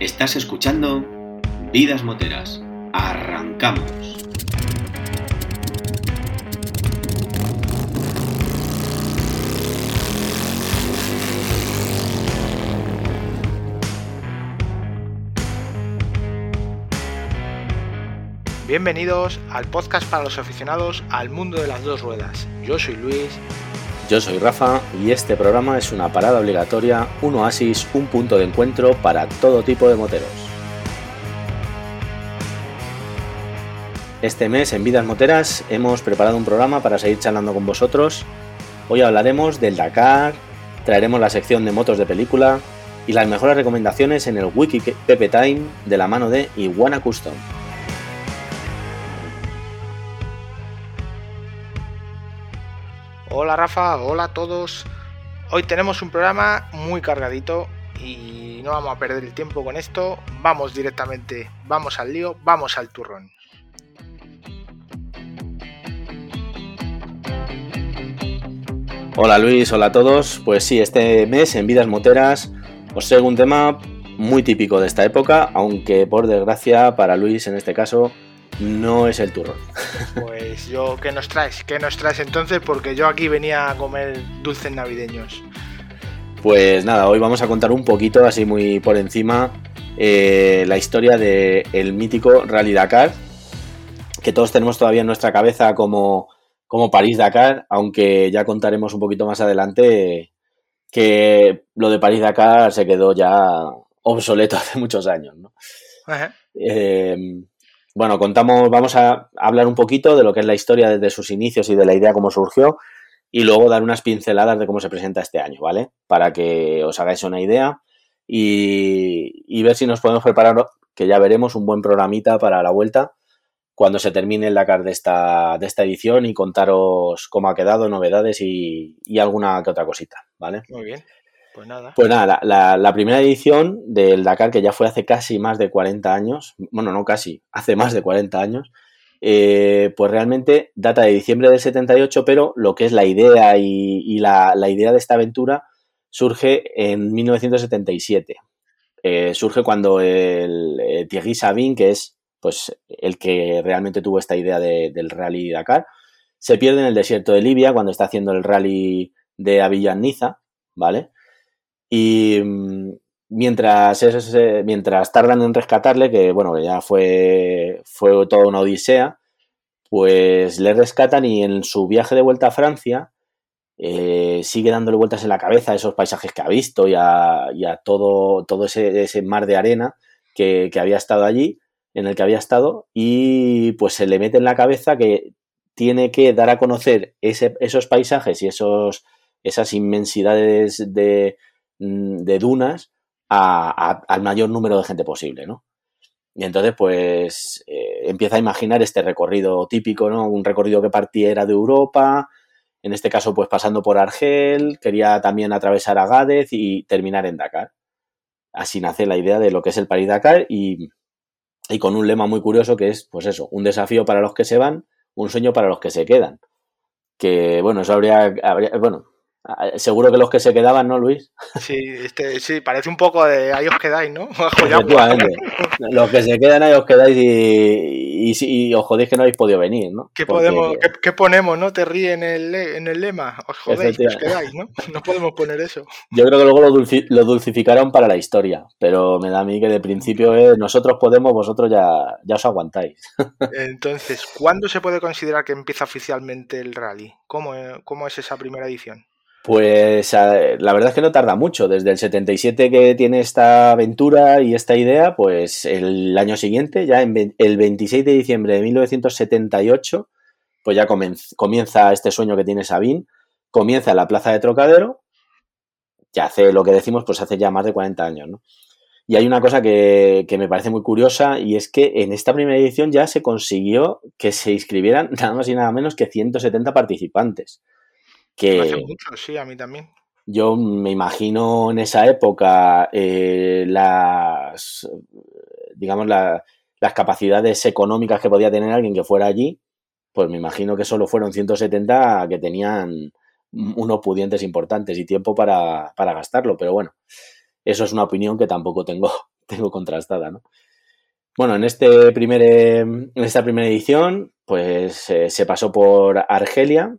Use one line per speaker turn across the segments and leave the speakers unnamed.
Estás escuchando Vidas Moteras. Arrancamos.
Bienvenidos al podcast para los aficionados al mundo de las dos ruedas. Yo soy Luis.
Yo soy Rafa y este programa es una parada obligatoria, un oasis, un punto de encuentro para todo tipo de moteros. Este mes en Vidas Moteras hemos preparado un programa para seguir charlando con vosotros. Hoy hablaremos del Dakar, traeremos la sección de motos de película y las mejores recomendaciones en el Wiki Pepe Time de la mano de Iguana Custom.
Hola Rafa, hola a todos. Hoy tenemos un programa muy cargadito y no vamos a perder el tiempo con esto. Vamos directamente, vamos al lío, vamos al turrón.
Hola Luis, hola a todos. Pues sí, este mes en Vidas Moteras os traigo un tema muy típico de esta época, aunque por desgracia para Luis en este caso no es el turrón.
Pues yo, ¿qué nos traes? ¿Qué nos traes entonces? Porque yo aquí venía a comer dulces navideños.
Pues nada, hoy vamos a contar un poquito, así muy por encima, eh, la historia del el mítico Rally Dakar, que todos tenemos todavía en nuestra cabeza como, como París-Dakar, aunque ya contaremos un poquito más adelante que lo de París-Dakar se quedó ya obsoleto hace muchos años. ¿no? Eh, bueno, contamos, vamos a hablar un poquito de lo que es la historia desde sus inicios y de la idea cómo surgió y luego dar unas pinceladas de cómo se presenta este año, ¿vale? Para que os hagáis una idea y, ver si nos podemos preparar, que ya veremos, un buen programita para la vuelta cuando se termine el Dakar de esta, de esta edición y contaros cómo ha quedado, novedades y, y alguna que otra cosita, ¿vale?
Muy bien. Pues nada.
Pues nada, la, primera edición del Dakar, que ya fue hace casi más de 40 años, bueno, no casi, hace más de 40 años, eh, pues realmente data de diciembre del 78, pero lo que es la idea y, la, idea de esta aventura surge en 1977. Eh, surge cuando el, eh, Thierry Sabin, que es pues el que realmente tuvo esta idea de, del rally Dakar, se pierde en el desierto de Libia cuando está haciendo el rally de Avillan-Niza, ¿vale? Y mm, mientras, mientras tardan en rescatarle, que bueno, ya fue, fue toda una odisea, pues le rescatan y en su viaje de vuelta a Francia eh, sigue dándole vueltas en la cabeza a esos paisajes que ha visto y a, y a todo, todo ese, ese, mar de arena que, que, había estado allí, en el que había estado, y pues se le mete en la cabeza que tiene que dar a conocer ese, esos paisajes y esos, esas inmensidades de, de dunas a, al mayor número de gente posible, ¿no? Y entonces, pues, eh, empieza a imaginar este recorrido típico, ¿no? Un recorrido que partiera de Europa, en este caso, pues, pasando por Argel, quería también atravesar a y terminar en Dakar. Así nace la idea de lo que es el París-Dakar y, y con un lema muy curioso que es, pues eso, un desafío para los que se van, un sueño para los que se quedan. Que, bueno, eso habría, habría bueno, Seguro que los que se quedaban, ¿no, Luis?
Sí, este, sí, parece un poco de ahí os quedáis, ¿no?
los que se quedan ahí os quedáis y, y, y, os jodéis que no habéis podido venir, ¿no?
¿Qué, Porque... podemos, ¿qué, ¿qué, ponemos, no? Te ríe en el, en el lema, os jodéis, os quedáis, ¿no? No podemos poner eso.
Yo creo que luego lo, dulci lo, dulcificaron para la historia, pero me da a mí que de principio es nosotros podemos, vosotros ya, ya os aguantáis.
Entonces, ¿cuándo se puede considerar que empieza oficialmente el rally? ¿Cómo, cómo es esa primera edición?
Pues la verdad es que no tarda mucho. Desde el 77 que tiene esta aventura y esta idea, pues el año siguiente, ya en el 26 de diciembre de 1978, pues ya comienza este sueño que tiene Sabine. Comienza en la plaza de Trocadero, ya hace lo que decimos, pues hace ya más de 40 años, ¿no? Y hay una cosa que, que me parece muy curiosa y es que en esta primera edición ya se consiguió que se inscribieran nada más y nada menos que 170 participantes. Que
hace mucho, sí, a mí también.
Yo me imagino en esa época eh, las, digamos, la, las capacidades económicas que podía tener alguien que fuera allí, pues me imagino que solo fueron 170 que tenían unos pudientes importantes y tiempo para, para gastarlo, pero bueno, eso es una opinión que tampoco tengo tengo contrastada, ¿no? Bueno, en, este primer, en esta primera edición, pues eh, se pasó por Argelia.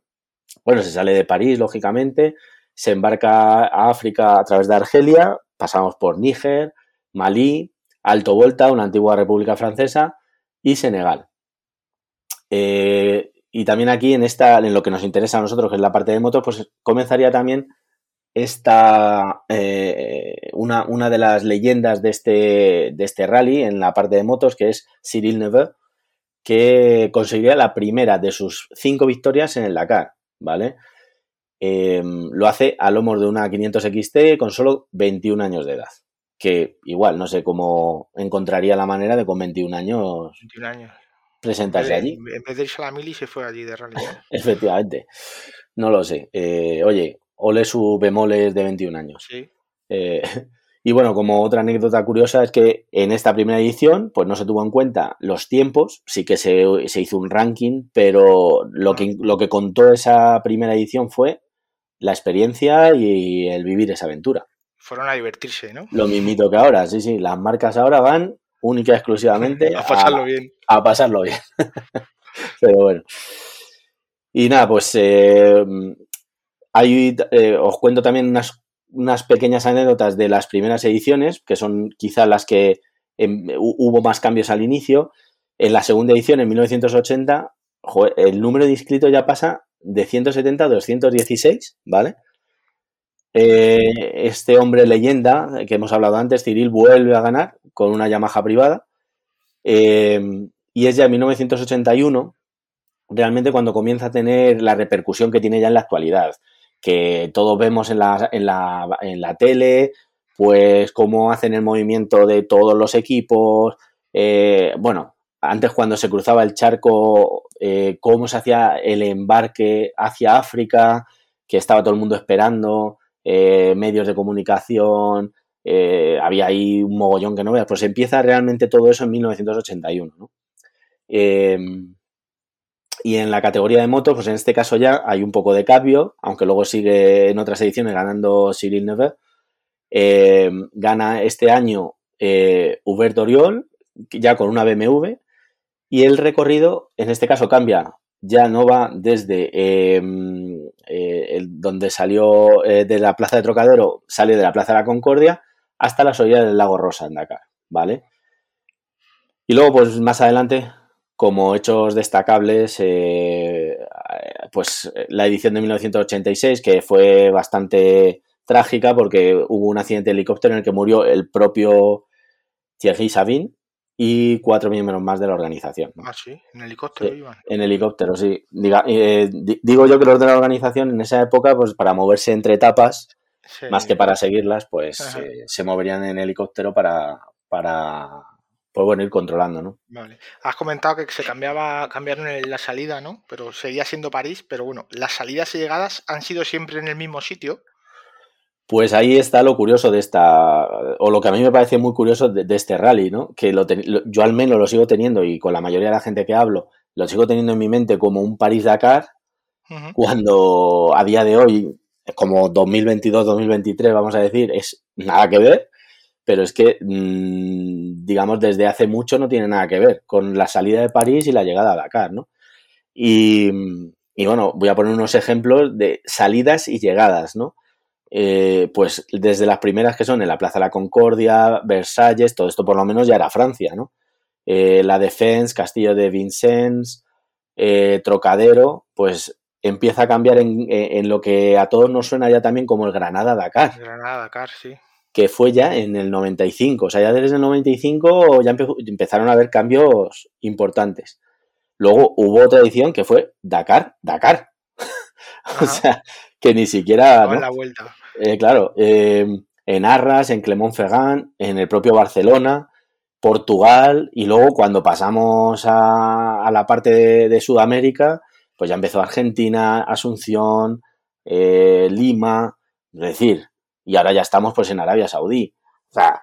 Bueno, se sale de París, lógicamente. Se embarca a África a través de Argelia. Pasamos por Níger, Malí, Alto Volta, una antigua república francesa, y Senegal. Eh, y también aquí en esta, en lo que nos interesa a nosotros, que es la parte de motos, pues comenzaría también esta eh, una, una, de las leyendas de este, de este rally en la parte de motos, que es Cyril Neveu, que conseguiría la primera de sus cinco victorias en el Dakar, ¿vale? Em, lo hace a lomos de una 500 XT con solo 21 años de edad. Que igual, no sé cómo encontraría la manera de con 21 años,
21 años.
presentarse allí.
En vez de irse a la mili se fue allí de rally.
Efectivamente. No lo sé. Eh, oye, ole su bemoles de 21 años.
Sí.
Eh, y bueno, como otra anécdota curiosa es que en esta primera edición, pues no se tuvo en cuenta los tiempos, sí que se, se hizo un ranking, pero lo que, lo que contó esa primera edición fue la experiencia y el vivir esa aventura.
Fueron a divertirse, ¿no?
Lo mismito que ahora, sí, sí, las marcas ahora van única y exclusivamente
a pasarlo bien.
a pasarlo bien. Pero bueno. Y nada, pues eh, ahí eh, os cuento también unas, unas, pequeñas anécdotas de las primeras ediciones, que son quizás las que eh, hubo más cambios al inicio. En la segunda edición, en 1980, joder, el número de inscritos ya pasa de 170 a 216, ¿vale? Eh, este hombre leyenda que hemos hablado antes, Cyril, vuelve a ganar con una Yamaha privada. Eh, y es ya en 1981 realmente cuando comienza a tener la repercusión que tiene ya en la actualidad. Que todos vemos en la, en la, en la tele, pues cómo hacen el movimiento de todos los equipos. Eh, bueno, antes cuando se cruzaba el charco, eh, cómo se hacía el embarque hacia África, que estaba todo el mundo esperando, eh, medios de comunicación, había ahí un mogollón que no veas, pues empieza realmente todo eso en 1981, ¿no? Em, y en la categoría de motos, pues en este caso ya hay un poco de cambio, aunque luego sigue en otras ediciones ganando Cyril Neve. Em, gana este año Hubert Oriol, ya con una BMW, y el recorrido, en este caso, cambia. Ya no va desde eh, eh, el, donde salió eh, de la Plaza de Trocadero, sale de la Plaza de la Concordia hasta la orilla del Lago Rosa en Dakar, ¿vale? Y luego, pues más adelante, como hechos destacables, eh, pues la edición de 1986, que fue bastante trágica porque hubo un accidente de helicóptero en el que murió el propio Thierry Sabine, y cuatro miembros más de la organización.
Ah, sí, en helicóptero
Sí,
iban.
En helicóptero, sí. Diga- eh, di- digo yo que los de la organización en esa época, pues para moverse entre etapas,
Sí.
más que para seguirlas, pues eh, se moverían en helicóptero para, para pues bueno, ir controlando, ¿no?
Vale. Has comentado que se cambiaba, cambiaron la salida, ¿no? Pero seguía siendo París, pero bueno, las salidas y llegadas han sido siempre en el mismo sitio.
Pues ahí está lo curioso de esta, o lo que a mí me parece muy curioso de, de este rally, ¿no? Que lo ten- lo- yo al menos lo sigo teniendo y con la mayoría de la gente que hablo, lo sigo teniendo en mi mente como un París-Dakar, cuando a día de hoy, como 2022-2023, vamos a decir, es nada que ver, pero es que, mm, digamos, desde hace mucho no tiene nada que ver con la salida de París y la llegada a Dakar, ¿no? Y, bueno, voy a poner unos ejemplos de salidas y llegadas, ¿no? Eh, pues desde las primeras que son en la Plaza de la Concordia, Versalles, todo esto por lo menos ya era Francia, ¿no? Eh, la Defense, Castillo de Vincennes, eh, Trocadero, pues empieza a cambiar en, lo que a todos nos suena ya también como el Granada Dakar,
Granada, Dakar, sí.
Que fue ya en el 95. O sea, ya desde el 95 ya empe- empezaron a haber cambios importantes. Luego hubo otra edición que fue Dakar, Dakar. O sea, que ni siquiera...
La vuelta.
Eh, claro, eh, en Arras, en Clermont-Ferrand, en el propio Barcelona, Portugal, y luego cuando pasamos a, a la parte de, de Sudamérica, pues ya empezó Argentina, Asunción, eh, Lima, es decir, y ahora ya estamos pues en Arabia Saudí. O sea,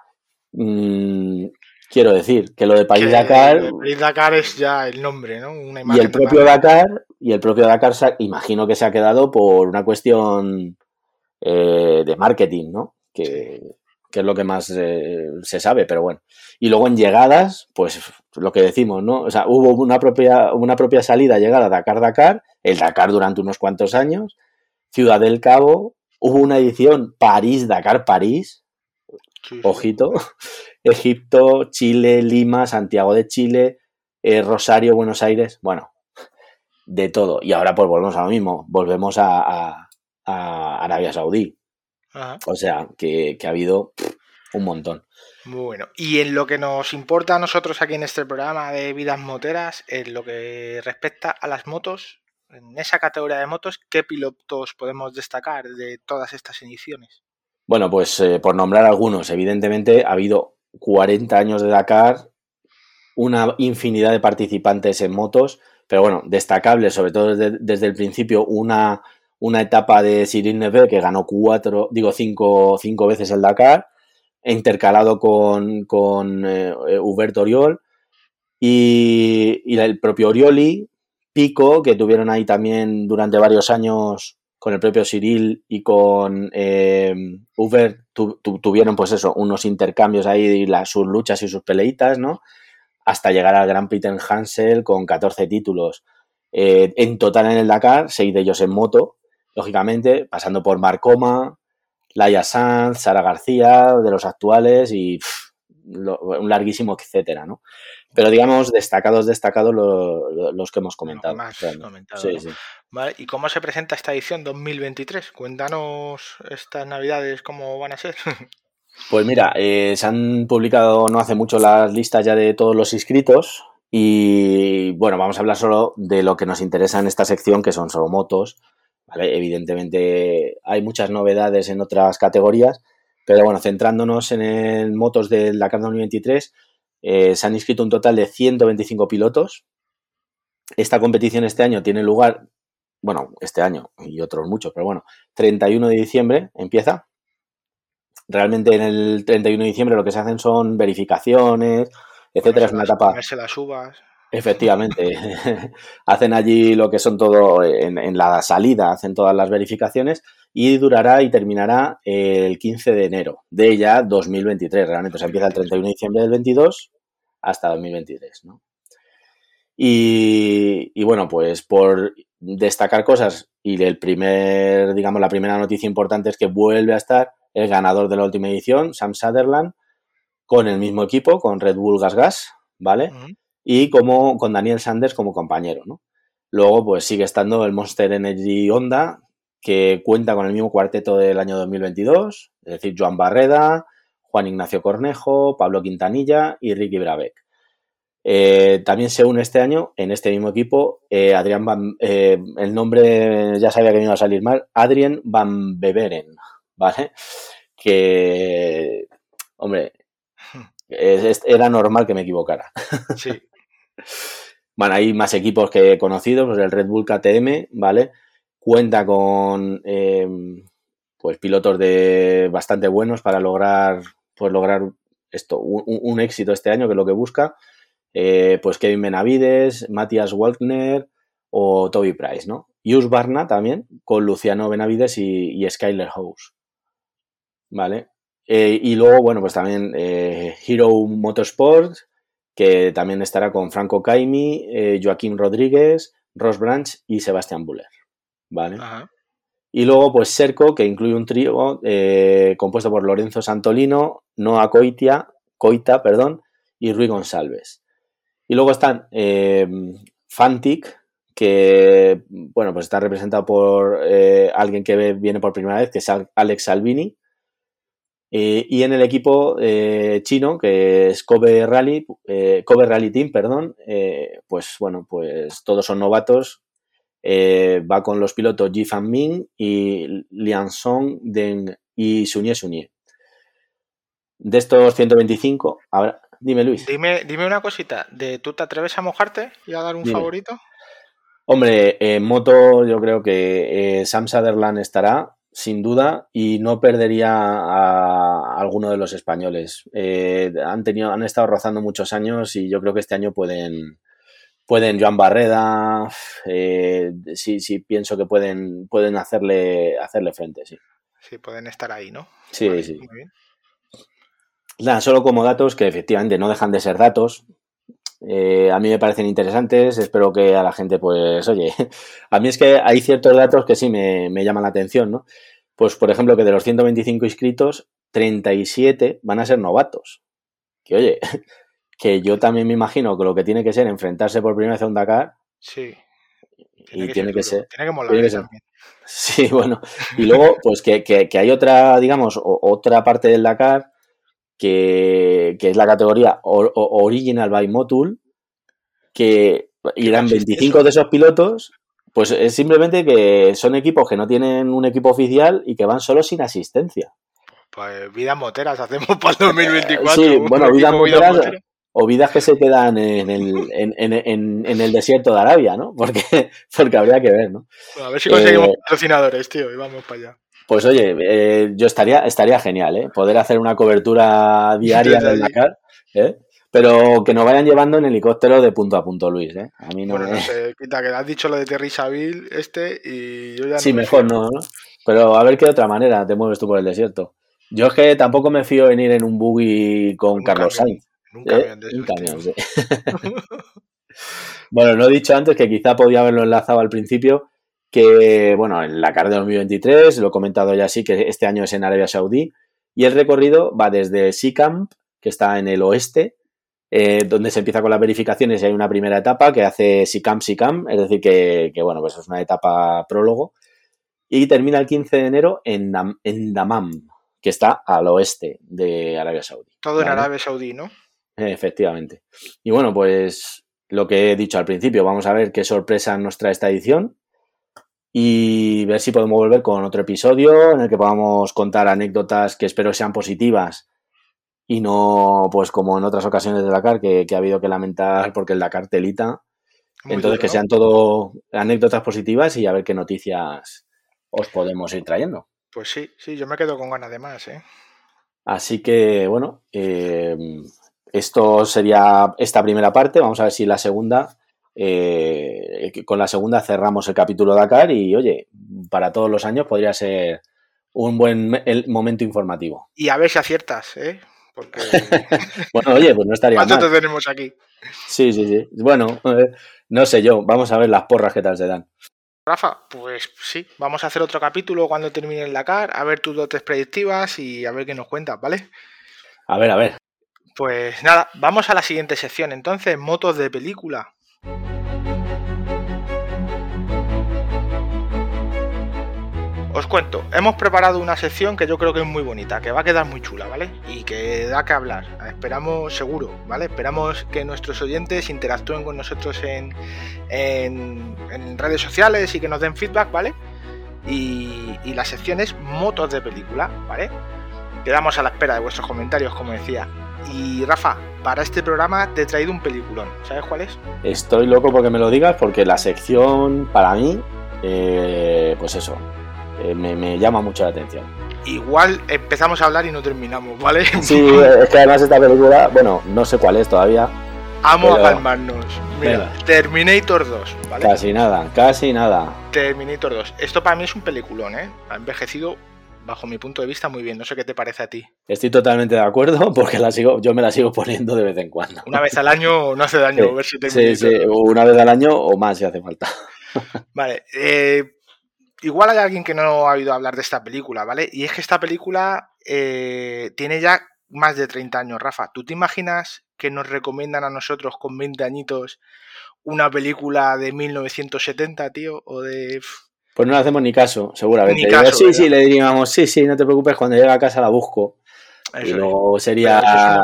mm, quiero decir que lo de
Que
Dakar
París Dakar es ya el nombre, ¿no? Una
y el propio
para-
Dakar, y el propio Dakar ha- imagino que se ha quedado por una cuestión eh, de marketing, ¿no? Que, que es lo que más eh, se sabe, pero bueno. Y luego en llegadas, pues lo que decimos, ¿no? O sea, hubo una propia, una propia salida, llegada Dakar-Dakar, el Dakar durante unos cuantos años, Ciudad del Cabo, hubo una edición París-Dakar-París, ojito, Egipto, Chile, Lima, Santiago de Chile, eh, Rosario, Buenos Aires, bueno, de todo. Y ahora pues volvemos a lo mismo, volvemos a, Arabia Saudí. O sea, que, ha habido un montón.
Bueno, y en lo que nos importa a nosotros aquí en este programa de vidas moteras, en lo que respecta a las motos, en esa categoría de motos, ¿qué pilotos podemos destacar de todas estas ediciones?
Bueno, pues eh, por nombrar algunos, evidentemente ha habido 40 años de Dakar, una infinidad de participantes en motos, pero bueno, destacable sobre todo desde, el principio una, una, etapa de Cyril Neve que ganó cuatro, digo cinco, cinco veces el Dakar, intercalado con, con eh, Hubert Oriol y, y, el propio Orioli, Que tuvieron ahí también durante varios años con el propio Cyril y con eh, Uber tuvieron pues eso, unos intercambios ahí, sus luchas y sus peleitas, ¿no? Hasta llegar al Gran Peter Hansel con 14 títulos. Eh, en total en el Dakar, seis de ellos en moto, lógicamente, pasando por Marcoma, Laia Sanz, Sara García, de los actuales y un larguísimo etcétera, ¿no? Pero digamos, destacados, destacados los, que hemos comentado.
¿Y cómo se presenta esta edición 2023? Cuéntanos estas navidades cómo van a ser.
Pues mira, eh, se han publicado no hace mucho las listas ya de todos los inscritos y bueno, vamos a hablar solo de lo que nos interesa en esta sección, que son solo motos. Evidentemente hay muchas novedades en otras categorías, pero bueno, centrándonos en el motos del Dakar 2023, eh, se han inscrito un total de 125 pilotos. Esta competición este año tiene lugar, bueno, este año y otros muchos, pero bueno, 31 de diciembre empieza. Realmente en el 31 de diciembre lo que se hacen son verificaciones, etcétera. Es una etapa.
las uvas.
Efectivamente, hacen allí lo que son todo en, la salida, hacen todas las verificaciones y durará y terminará el 15 de enero de ya 2023. Realmente, o sea, empieza el 31 de diciembre del 22 hasta 2023, ¿no? Y, y bueno, pues por destacar cosas y el primer, digamos, la primera noticia importante es que vuelve a estar el ganador de la última edición, Sam Sutherland, con el mismo equipo, con Red Bull Gas Gas, ¿vale? y como con Daniel Sanders como compañero, ¿no? Luego, pues sigue estando el Monster Energy Honda, que cuenta con el mismo cuarteto del año 2022, es decir, Joan Barreda, Juan Ignacio Cornejo, Pablo Quintanilla y Ricky Brabeck. Eh, también se une este año en este mismo equipo eh, Adrián Van, eh, el nombre ya sabía que me iba a salir mal, Adrien Van Beveren, ¿vale? Que, hombre, era normal que me equivocara.
Sí.
Bueno, hay más equipos que he conocido, pues el Red Bull KTM, ¿vale? Cuenta con em, pues pilotos de bastante buenos para lograr, pues lograr esto, un, éxito este año, que es lo que busca. Eh, pues Kevin Benavides, Matías Walkner o Toby Price, ¿no? Yus Barna también, con Luciano Benavides y, Skyler House. ¿Vale? Eh, y luego, bueno, pues también eh, Hero Motorsport, que también estará con Franco Caimi, Joaquín Rodríguez, Ross Branch y Sebastián Buller. ¿Vale? Y luego, pues Serco, que incluye un trío eh, compuesto por Lorenzo Santolino, Noah Coitia, Coita perdón, y Rui González. Y luego están eh, Fantic, que bueno, pues está representado por alguien que viene por primera vez, que es Alex Salvini, eh, y en el equipo eh, chino, que es Kobe Rally, eh, Kobe Rally Team, perdón, pues bueno, pues todos son novatos. Va con los pilotos Ji Fan Ming y Lian Song Deng y Sunie Sunie. De estos 125, ahora, dime Luis.
Dime, dime una cosita, ¿de tú te atreves a mojarte y a dar un favorito?
Hombre, en moto yo creo que Sam Sutherland estará, sin duda, y no perdería a, alguno de los españoles. Eh, han, tenido, han estado rozando muchos años y yo creo que este año pueden, pueden Joan Barreda, eh, sí, sí pienso que pueden, pueden hacerle, hacerle frente, sí.
Sí, pueden estar ahí, ¿no?
Sí, sí. Nada, solo como datos que efectivamente no dejan de ser datos. Eh, a mí me parecen interesantes, espero que a la gente, pues, oye, a mí es que hay ciertos datos que sí me, me llaman la atención, ¿no? Pues, por ejemplo, que de los 125 inscritos, 37 van a ser novatos. Que, oye, que yo también me imagino que lo que tiene que ser enfrentarse por primera vez a un Dakar.
Sí.
y tiene que ser.
Tiene que molar
tiene que ser.
también.
Sí, bueno. Y luego, pues que, que- que hay otra, digamos, o- otra parte del Dakar que, que es la categoría O- Original by Motul, que irán
consiste
25
eso?
de esos pilotos. Pues es simplemente que son equipos que no tienen un equipo oficial y que van solo sin asistencia.
Pues vidas moteras hacemos para el 2024.
Sí,
un
bueno, vidas moteras,
motera.
O vidas que se quedan en el, en, en- el desierto de Arabia, ¿no? Porque, porque habría que ver, ¿no?
Bueno, a ver si conseguimos
Eh,
patrocinadores, tío, y vamos para allá.
Pues oye, eh, yo estaría, estaría genial, ¿eh? Poder hacer una cobertura diaria del. Dakar, ¿eh? Pero que nos vayan llevando en helicóptero de punto a punto, Luis, ¿eh? A mí no
Bueno,
me...
no sé, quita que has dicho lo de Terry Saville este y yo ya
Sí,
no
mejor no, ¿no? Pero a ver qué otra manera te mueves tú por el desierto. Yo es que tampoco me fío en ir en un buggy con
Un
Carlos
camión,
Sainz.
Un camión de
Un camión, sí. Bueno, lo he dicho antes que quizá podía haberlo enlazado al principio, que, bueno, en la carrera de 2023, lo he comentado ya así, que este año es en Arabia Saudí, y el recorrido va desde Sikam, que está en el oeste, eh, donde se empieza con las verificaciones y hay una primera etapa que hace Sikam Sikam, es decir, que, que, bueno, pues es una etapa prólogo, y termina el 15 de enero en, Dam- en que está al oeste de Arabia Saudí.
Todo en. Arabia Saudí, ¿no?
Efectivamente. Y bueno, pues lo que he dicho al principio, vamos a ver qué sorpresa nos trae esta edición y ver si podemos volver con otro episodio en el que podamos contar anécdotas que espero sean positivas y no pues como en otras ocasiones de Dakar que, que ha habido que lamentar porque el Dakar telita.
Muy
Entonces que sean todo anécdotas positivas y a ver qué noticias os podemos ir trayendo.
Pues sí, sí, yo me quedo con ganas de más, ¿eh?
Así que, bueno, eh, esto sería esta primera parte. Vamos a ver si la segunda, eh, con la segunda cerramos el capítulo Dakar y, oye, para todos los años podría ser un buen el momento informativo.
Y a ver si aciertas, ¿eh? Porque
Bueno, oye, pues no estaría
¿cuánto te
mal.
tenemos aquí?
Sí, sí, sí. Bueno, eh, no sé yo. Vamos a ver las porras que tal se dan.
Rafa, pues sí, vamos a hacer otro capítulo cuando termine el Dakar, a ver tus dotes predictivas y a ver qué nos cuentas, ¿vale?
A ver, a ver.
Pues nada, vamos a la siguiente sección. Entonces, motos de película. Os cuento, hemos preparado una sección que yo creo que es muy bonita, que va a quedar muy chula, ¿vale? Y que da que hablar. Esperamos, seguro, ¿vale? Esperamos que nuestros oyentes interactúen con nosotros en, en, redes sociales y que nos den feedback, ¿vale? Y, y la sección es motos de película, ¿vale? Quedamos a la espera de vuestros comentarios, como decía. Y Rafa, para este programa te he traído un peliculón. ¿Sabes cuál es?
Estoy loco porque me lo digas porque la sección, para mí, eh, pues eso, eh, me, me llama mucho la atención.
Igual empezamos a hablar y no terminamos, ¿vale?
Sí, es que además esta película, bueno, no sé cuál es todavía,
Amo
pero-
a calmarnos. Mira. Terminator 2, ¿vale?
casi nada, casi nada.
Terminator 2. Esto para mí es un peliculón, ¿eh? Ha envejecido, bajo mi punto de vista, muy bien. No sé qué te parece a ti.
Estoy totalmente de acuerdo porque la sigo, yo me la sigo poniendo de vez en cuando.
Una vez al año no hace daño
Sí,
ver si
Sí,
Terminator
sí, una vez al año o más si hace falta.
Vale, eh, igual hay alguien que no ha oído hablar de esta película, ¿vale? Y es que esta película eh, tiene ya más de 30 años, Rafa. ¿Tú te imaginas que nos recomiendan a nosotros con 20 añitos una película de 1970, tío? O de...
Pues no le hacemos ni caso, seguramente.
Ni caso,
sí, sí, le diríamos, sí, sí, no te preocupes, cuando llegue a casa la busco. y
Eso es.
luego sería,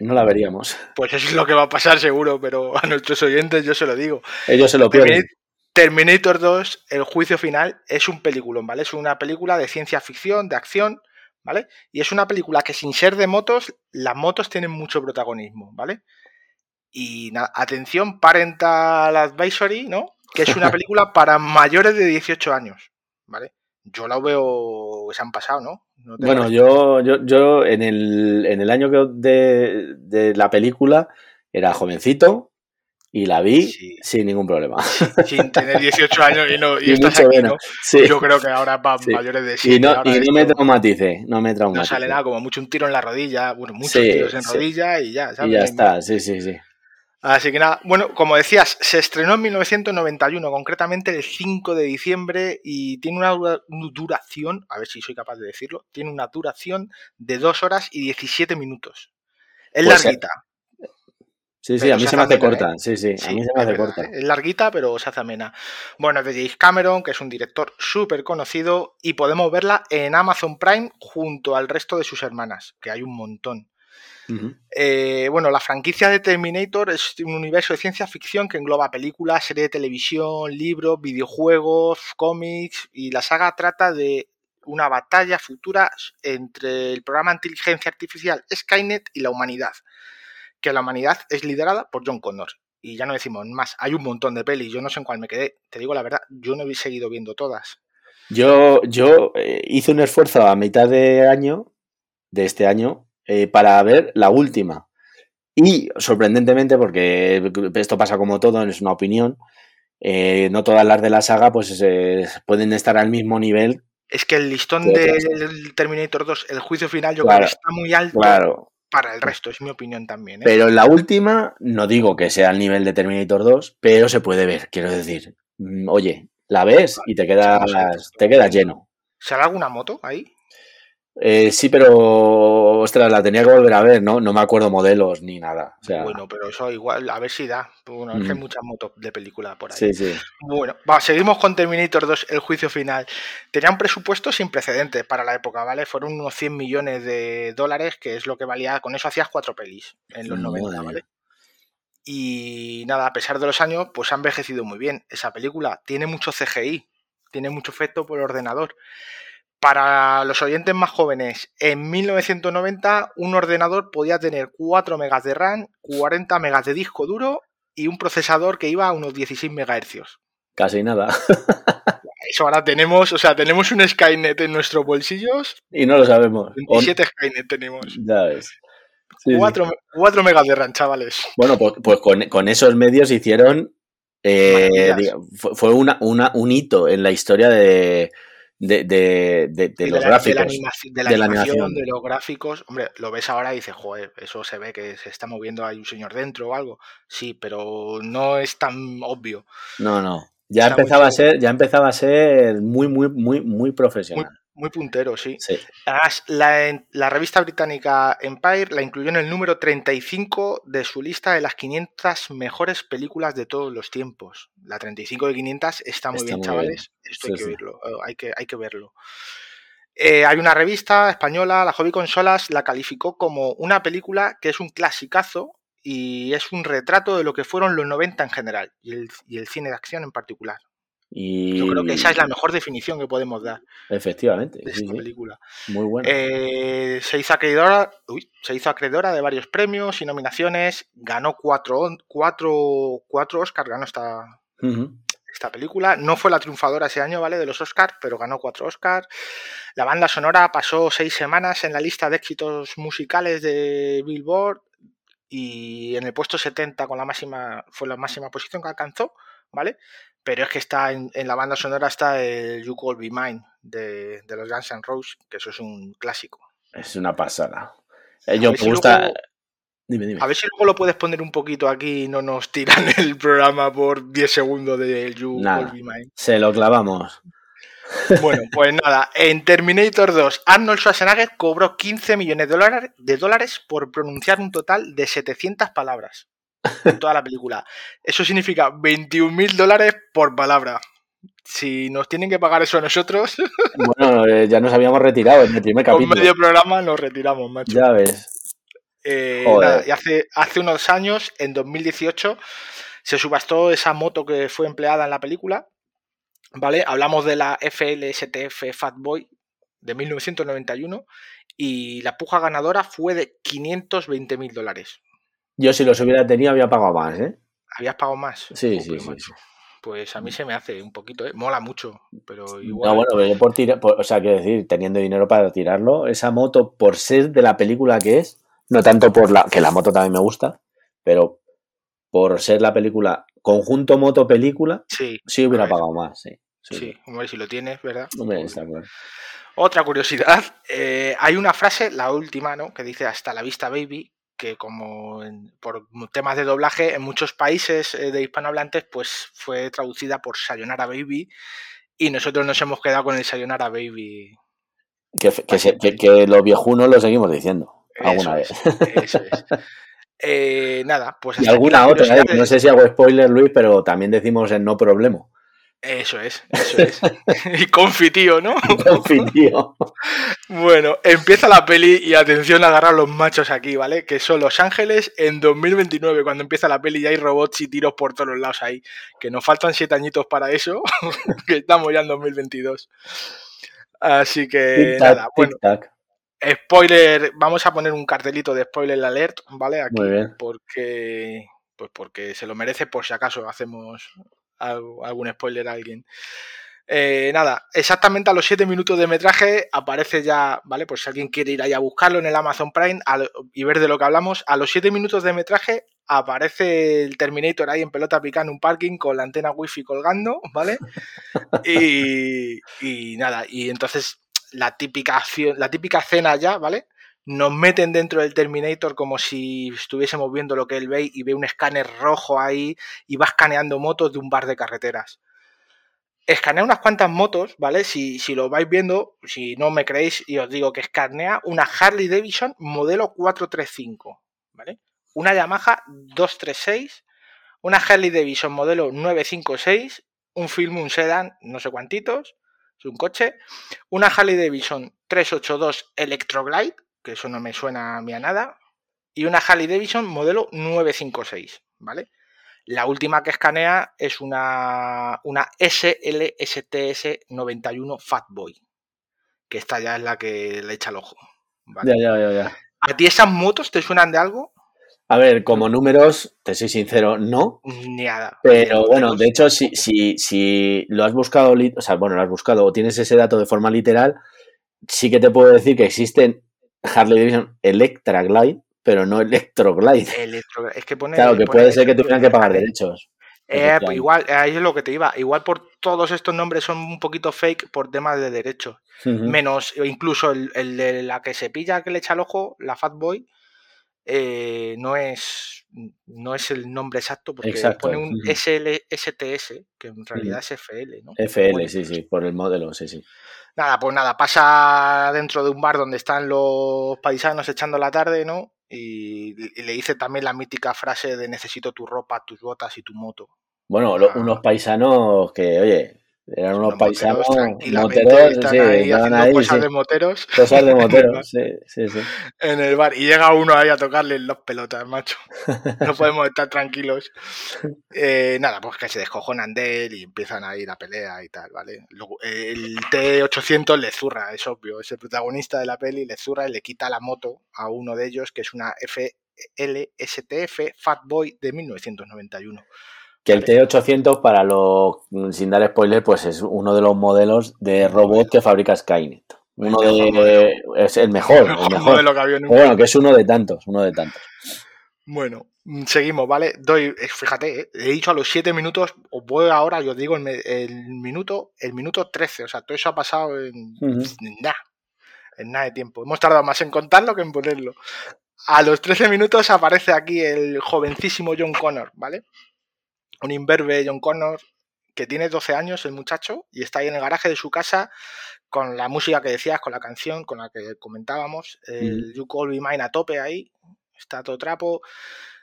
no la veríamos.
Pues eso es lo que va a pasar seguro, pero a nuestros oyentes yo se lo digo.
Ellos se lo pierden.
Terminator, Terminator 2, el juicio final, es un peliculón, ¿vale? Es una película de ciencia ficción, de acción, ¿vale? Y es una película que sin ser de motos, las motos tienen mucho protagonismo, ¿vale? Y atención, Parental Advisory, ¿no? Que es una película para mayores de 18 años, ¿vale? Yo la veo se han pasado, ¿no? ¿No
Bueno, yo, yo, yo en el, en el año que de, de la película era jovencito Y la vi
Sí.
sin ningún problema.
Sin tener 18 años y, no, y
Y
estás
mucho
aquí,
menos.
¿no?
Sí.
Yo creo que ahora para
Sí.
mayores de 7
Y no, y no me
esto
traumaticé, no me
no
traumaticé.
sale nada, como mucho un tiro en la rodilla, bueno, muchos tiros en rodilla y ya, ¿sabes?
Y ya
No
está, sí, sí, sí.
Así que nada, bueno, como decías, se estrenó en 1991, concretamente el 5 de diciembre, y tiene una dura- duración, a ver si soy capaz de decirlo, tiene una duración de 2 horas y 17 minutos. Es
Pues,
larguita.
Sí, sí,
Pero
a mí
se
se me
hace amena,
corta, sí, sí, a mí se me hace
verdad,
corta.
¿eh? Es larguita, pero se hace amena. Bueno, es de James Cameron, que es un director súper conocido, y podemos verla en Amazon Prime junto al resto de sus hermanas, que hay un montón. Eh, bueno, la franquicia de Terminator es un universo de ciencia ficción que engloba películas, serie de televisión, libros, videojuegos, cómics y la saga trata de una batalla futura entre el programa de inteligencia artificial Skynet y la humanidad, que la humanidad es liderada por John Connor. Y ya no decimos más, hay un montón de pelis, yo no sé en cuál me quedé, te digo la verdad, yo no he seguido viendo todas.
Yo, yo eh, hice un esfuerzo a mitad de año, de este año, eh, para ver la última. Y sorprendentemente, porque esto pasa como todo, es una opinión, eh, no todas las de la saga pues eh, pueden estar al mismo nivel.
Es que el listón del Terminator 2, el juicio final, yo
Claro,
creo que está muy alto
Claro,
para el resto, es mi opinión también.
pero en la última, no digo que sea al nivel de Terminator 2, pero se puede ver, quiero decir. Mm, Oye, la ves y te quedas, te quedas lleno.
¿Sale alguna moto ahí?
Eh, sí, pero ostras, la tenía que volver a ver, ¿no? No me acuerdo modelos ni nada. O sea,
Bueno, pero eso igual, a ver si da. Bueno, es que hay
Mm.
muchas motos de película por ahí.
sí, sí.
Bueno, va, seguimos con Terminator 2, el juicio final. Tenía un presupuesto sin precedentes para la época, ¿vale? Fueron unos 100 millones de dólares, que es lo que valía, con eso hacías cuatro pelis en los 90,
Madre
¿vale?
mía.
Y nada, a pesar de los años, pues ha envejecido muy bien esa película. Tiene mucho CGI, tiene mucho efecto por ordenador. Para los oyentes más jóvenes, en 1990 un ordenador podía tener 4 megas de RAM, 40 megas de disco duro y un procesador que iba a unos 16 megahercios.
Casi nada.
Eso ahora tenemos, o sea, tenemos un Skynet en nuestros bolsillos,
y no lo sabemos. O-
27 Skynet tenemos.
ya ves. Sí, sí.
4, 4 megas de RAM, chavales.
Bueno, pues, pues con, con esos medios hicieron. eh, fue fue una, una, un hito en la historia de, de, de- de- de los
la-
gráficos.
De la, animación, de la animación, los gráficos. Hombre, lo ves ahora y dices, joder, eso se ve que se está moviendo, hay un señor dentro o algo. Sí, pero no es tan obvio.
No, no. Ya
Está
empezaba a ser, ya empezaba a ser muy, muy, muy, muy profesional.
Muy puntero, sí.
Sí.
Además, la, la revista británica Empire la incluyó en el número 35 de su lista de las 500 mejores películas de todos los tiempos. La 35 de 500 está muy
Está
bien,
muy
chavales. Esto hay, que verlo, eh, hay, que, hay que verlo. Eh, hay una revista española, la Hobby Consolas, la calificó como una película que es un clasicazo y es un retrato de lo que fueron los 90 en general y el, y el cine de acción en particular.
Y
Yo creo que esa es la mejor definición que podemos dar
efectivamente,
de
sí,
esta
sí.
película.
Muy bueno.
Eh, se, hizo acreedora, uy, se hizo acreedora de varios premios y nominaciones. Ganó cuatro, cuatro, cuatro Oscars, ganó esta, esta película. No fue la triunfadora ese año, ¿vale? De los Oscars, pero ganó cuatro Oscars. La banda sonora pasó seis semanas en la lista de éxitos musicales de Billboard y en el puesto 70 con la máxima, fue la máxima posición que alcanzó, ¿vale? Pero es que está en, en la banda sonora está el You Call Be Mine de, de los Guns N' Roses, que eso es un clásico.
Es una pasada. Eh, Yo me
si
gusta.
luego-
Dime, dime.
A ver si luego lo puedes poner un poquito aquí y no nos tiran el programa por 10 segundos del You
Nada.
Call Be Mine.
Se lo clavamos.
Bueno, pues nada, en Terminator 2, Arnold Schwarzenegger cobró 15 millones de dólares, de dólares por pronunciar un total de 700 palabras en toda la película. Eso significa 21 mil dólares por palabra. Si nos tienen que pagar eso a nosotros,
Bueno, eh, ya nos habíamos retirado en el primer
con
capítulo.
medio programa nos retiramos, macho.
Ya ves.
Eh, nada, y hace, hace unos años, en 2018, se subastó esa moto que fue empleada en la película. ¿Vale? Hablamos de la FLSTF Fatboy de 1991 y la puja ganadora fue de 520 mil dólares.
Yo si los hubiera tenido había pagado más, ¿eh?
¿Habías pagado más?
Sí, sí, sí.
Pues a mí se me hace un poquito, ¿eh? mola mucho, pero igual.
No, bueno, pero yo por tirar, o sea, quiero decir, teniendo dinero para tirarlo, esa moto, por ser de la película que es, no tanto por la, que la moto también me gusta, pero por ser la película conjunto moto-película,
Sí,
sí hubiera
ver,
pagado más, sí. Sí,
sí,
sí.
hombre, si lo tienes, ¿verdad?
Hombre,
Pues
está claro.
Otra curiosidad, eh, hay una frase, la última, ¿no? Que dice hasta la vista baby, que como en- por temas de doblaje en muchos países eh, de hispanohablantes, pues fue traducida por Sayonara Baby y nosotros nos hemos quedado con el Sayonara Baby.
Que, que, se- que- que los viejunos lo seguimos diciendo alguna
Eso
vez.
es, eso es. Eh, nada, pues
Y alguna otra, ¿eh? no sé si hago spoiler, Luis, pero también decimos en no problema.
Eso es, eso es. y confi, tío, ¿no?
Confío.
Bueno, empieza la peli y atención a agarrar los machos aquí, ¿vale? Que son Los Ángeles en 2029, cuando empieza la peli y hay robots y tiros por todos los lados ahí. Que nos faltan siete añitos para eso, que estamos ya en 2022. Así que nada, bueno, spoiler, vamos a poner un cartelito de spoiler alert, ¿vale? Aquí,
Muy bien.
porque pues porque se lo merece por si acaso hacemos algún spoiler a alguien. Eh, nada, exactamente a los 7 minutos de metraje aparece ya, ¿vale? Pues si alguien quiere ir ahí a buscarlo en el Amazon Prime y ver de lo que hablamos, a los 7 minutos de metraje aparece el Terminator ahí en pelota picada en un parking con la antena wifi colgando, ¿vale? Y, y nada, y entonces la típica la típica escena ya, ¿vale? Nos meten dentro del Terminator como si estuviésemos viendo lo que él ve y ve un escáner rojo ahí y va escaneando motos de un bar de carreteras. Escanea unas cuantas motos, ¿vale? Si, si lo vais viendo, si no me creéis y os digo que escanea una Harley Davidson modelo 435, ¿vale? Una Yamaha 236, una Harley Davidson modelo 956, un film, un sedan, no sé cuantitos, es un coche, una Harley Davidson 382 Electroglide, que eso no me suena a mí a nada, y una Harley Davidson modelo 956, ¿vale? La última que escanea es una, una SLSTS 91 Fatboy, que esta ya es la que le echa el ojo. ¿vale?
Ya, ya, ya, ya.
¿A ti esas motos te suenan de algo?
A ver, como números, te soy sincero, no.
Nada.
Pero bueno, de hecho, si, si, si lo has buscado, o sea, bueno, lo has buscado o tienes ese dato de forma literal, sí que te puedo decir que existen Harley Davidson Electra Glide, pero no Electroglide.
Electro- es que pone,
Claro, que
pone
puede ser que tuvieran que pagar derechos.
Eh, pues igual, ahí es lo que te iba. Igual por todos estos nombres son un poquito fake por temas de derechos.
Ujú.
Menos o incluso el, el de la que se pilla que le echa el ojo, la Fatboy, eh, no es no es el nombre exacto porque
Exacto,
pone un
ujú.
SLSTS, que en realidad es FL, ¿no?
FL,
Bueno,
sí, sí, por el modelo, sí, sí.
Nada, pues nada, pasa dentro de un bar donde están los paisanos echando la tarde, ¿no? Y, y le dice también la mítica frase de necesito tu ropa, tus botas y tu moto.
Bueno, lo- unos paisanos que, oye, eran unos
Los
paisanos
moteros
sí,
ahí
ahí,
cosas
sí.
de moteros
Cosas de moteros, sí, sí, sí.
en el bar y llega uno ahí a tocarle los pelotas, macho. No podemos estar tranquilos. Eh, nada, pues que se descojonan de él y empiezan a ir a pelea y tal, ¿vale? Luego, eh, el T800 le zurra, es obvio, es el protagonista de la peli, le zurra y le quita la moto a uno de ellos, que es una FLSTF Fatboy de 1991.
Que el T800, para los, sin dar spoiler, pues es uno de los modelos de robot que fabrica Skynet. Uno de, es el mejor, el
Mejor modelo que había nunca.
Bueno, que es uno de tantos, uno de tantos.
Bueno, mm, seguimos, ¿vale? Doy, eh, fíjate, eh, he dicho a los 7 minutos, os voy ahora, yo os digo el, minuto, el minuto 13, o sea, todo eso ha pasado en, en nada, en nada de tiempo. Hemos tardado más en contarlo que en ponerlo. A los 13 minutos aparece aquí el jovencísimo John Connor, ¿vale? Un imberbe John Connor que tiene 12 años, el muchacho, y está ahí en el garaje de su casa con la música que decías, con la canción, con la que comentábamos, el You Call Me Mine a tope ahí, está todo trapo.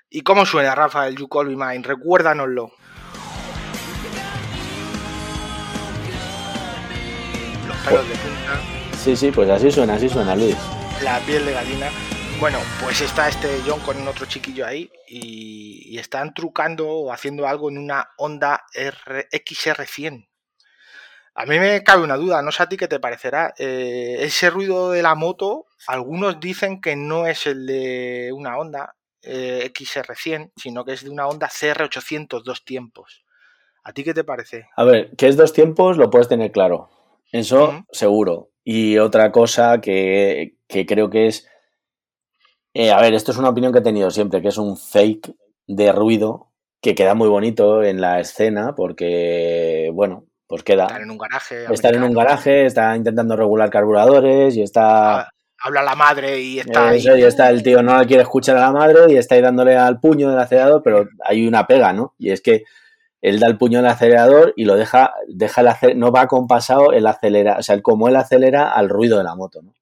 ¿Y cómo suena, Rafa, el You Call Me Mine? Recuérdanoslo. Los pelos de punta,
Sí, sí, pues así suena, así suena, Luis.
la piel de gallina. Bueno, pues está este John con otro chiquillo ahí y, y están trucando o haciendo algo en una Honda R- XR100. A mí me cabe una duda, no sé a ti qué te parecerá. Eh, ese ruido de la moto, algunos dicen que no es el de una Honda eh, XR100, sino que es de una Honda CR800 dos tiempos. ¿A ti qué te parece?
A ver, que es dos tiempos, lo puedes tener claro. Eso seguro. Y otra cosa que, que creo que es. Eh, a ver, esto es una opinión que he tenido siempre, que es un fake de ruido que queda muy bonito en la escena porque, bueno, pues queda.
Están en un garaje.
Están en un garaje, está intentando regular carburadores y está.
Ah, habla la madre y está.
Eso,
ahí.
y está el tío, no quiere escuchar a la madre y está ahí dándole al puño del acelerador, pero hay una pega, ¿no? Y es que él da el puño del acelerador y lo deja, deja el no va compasado el acelera, o sea, el, como él acelera al ruido de la moto, ¿no?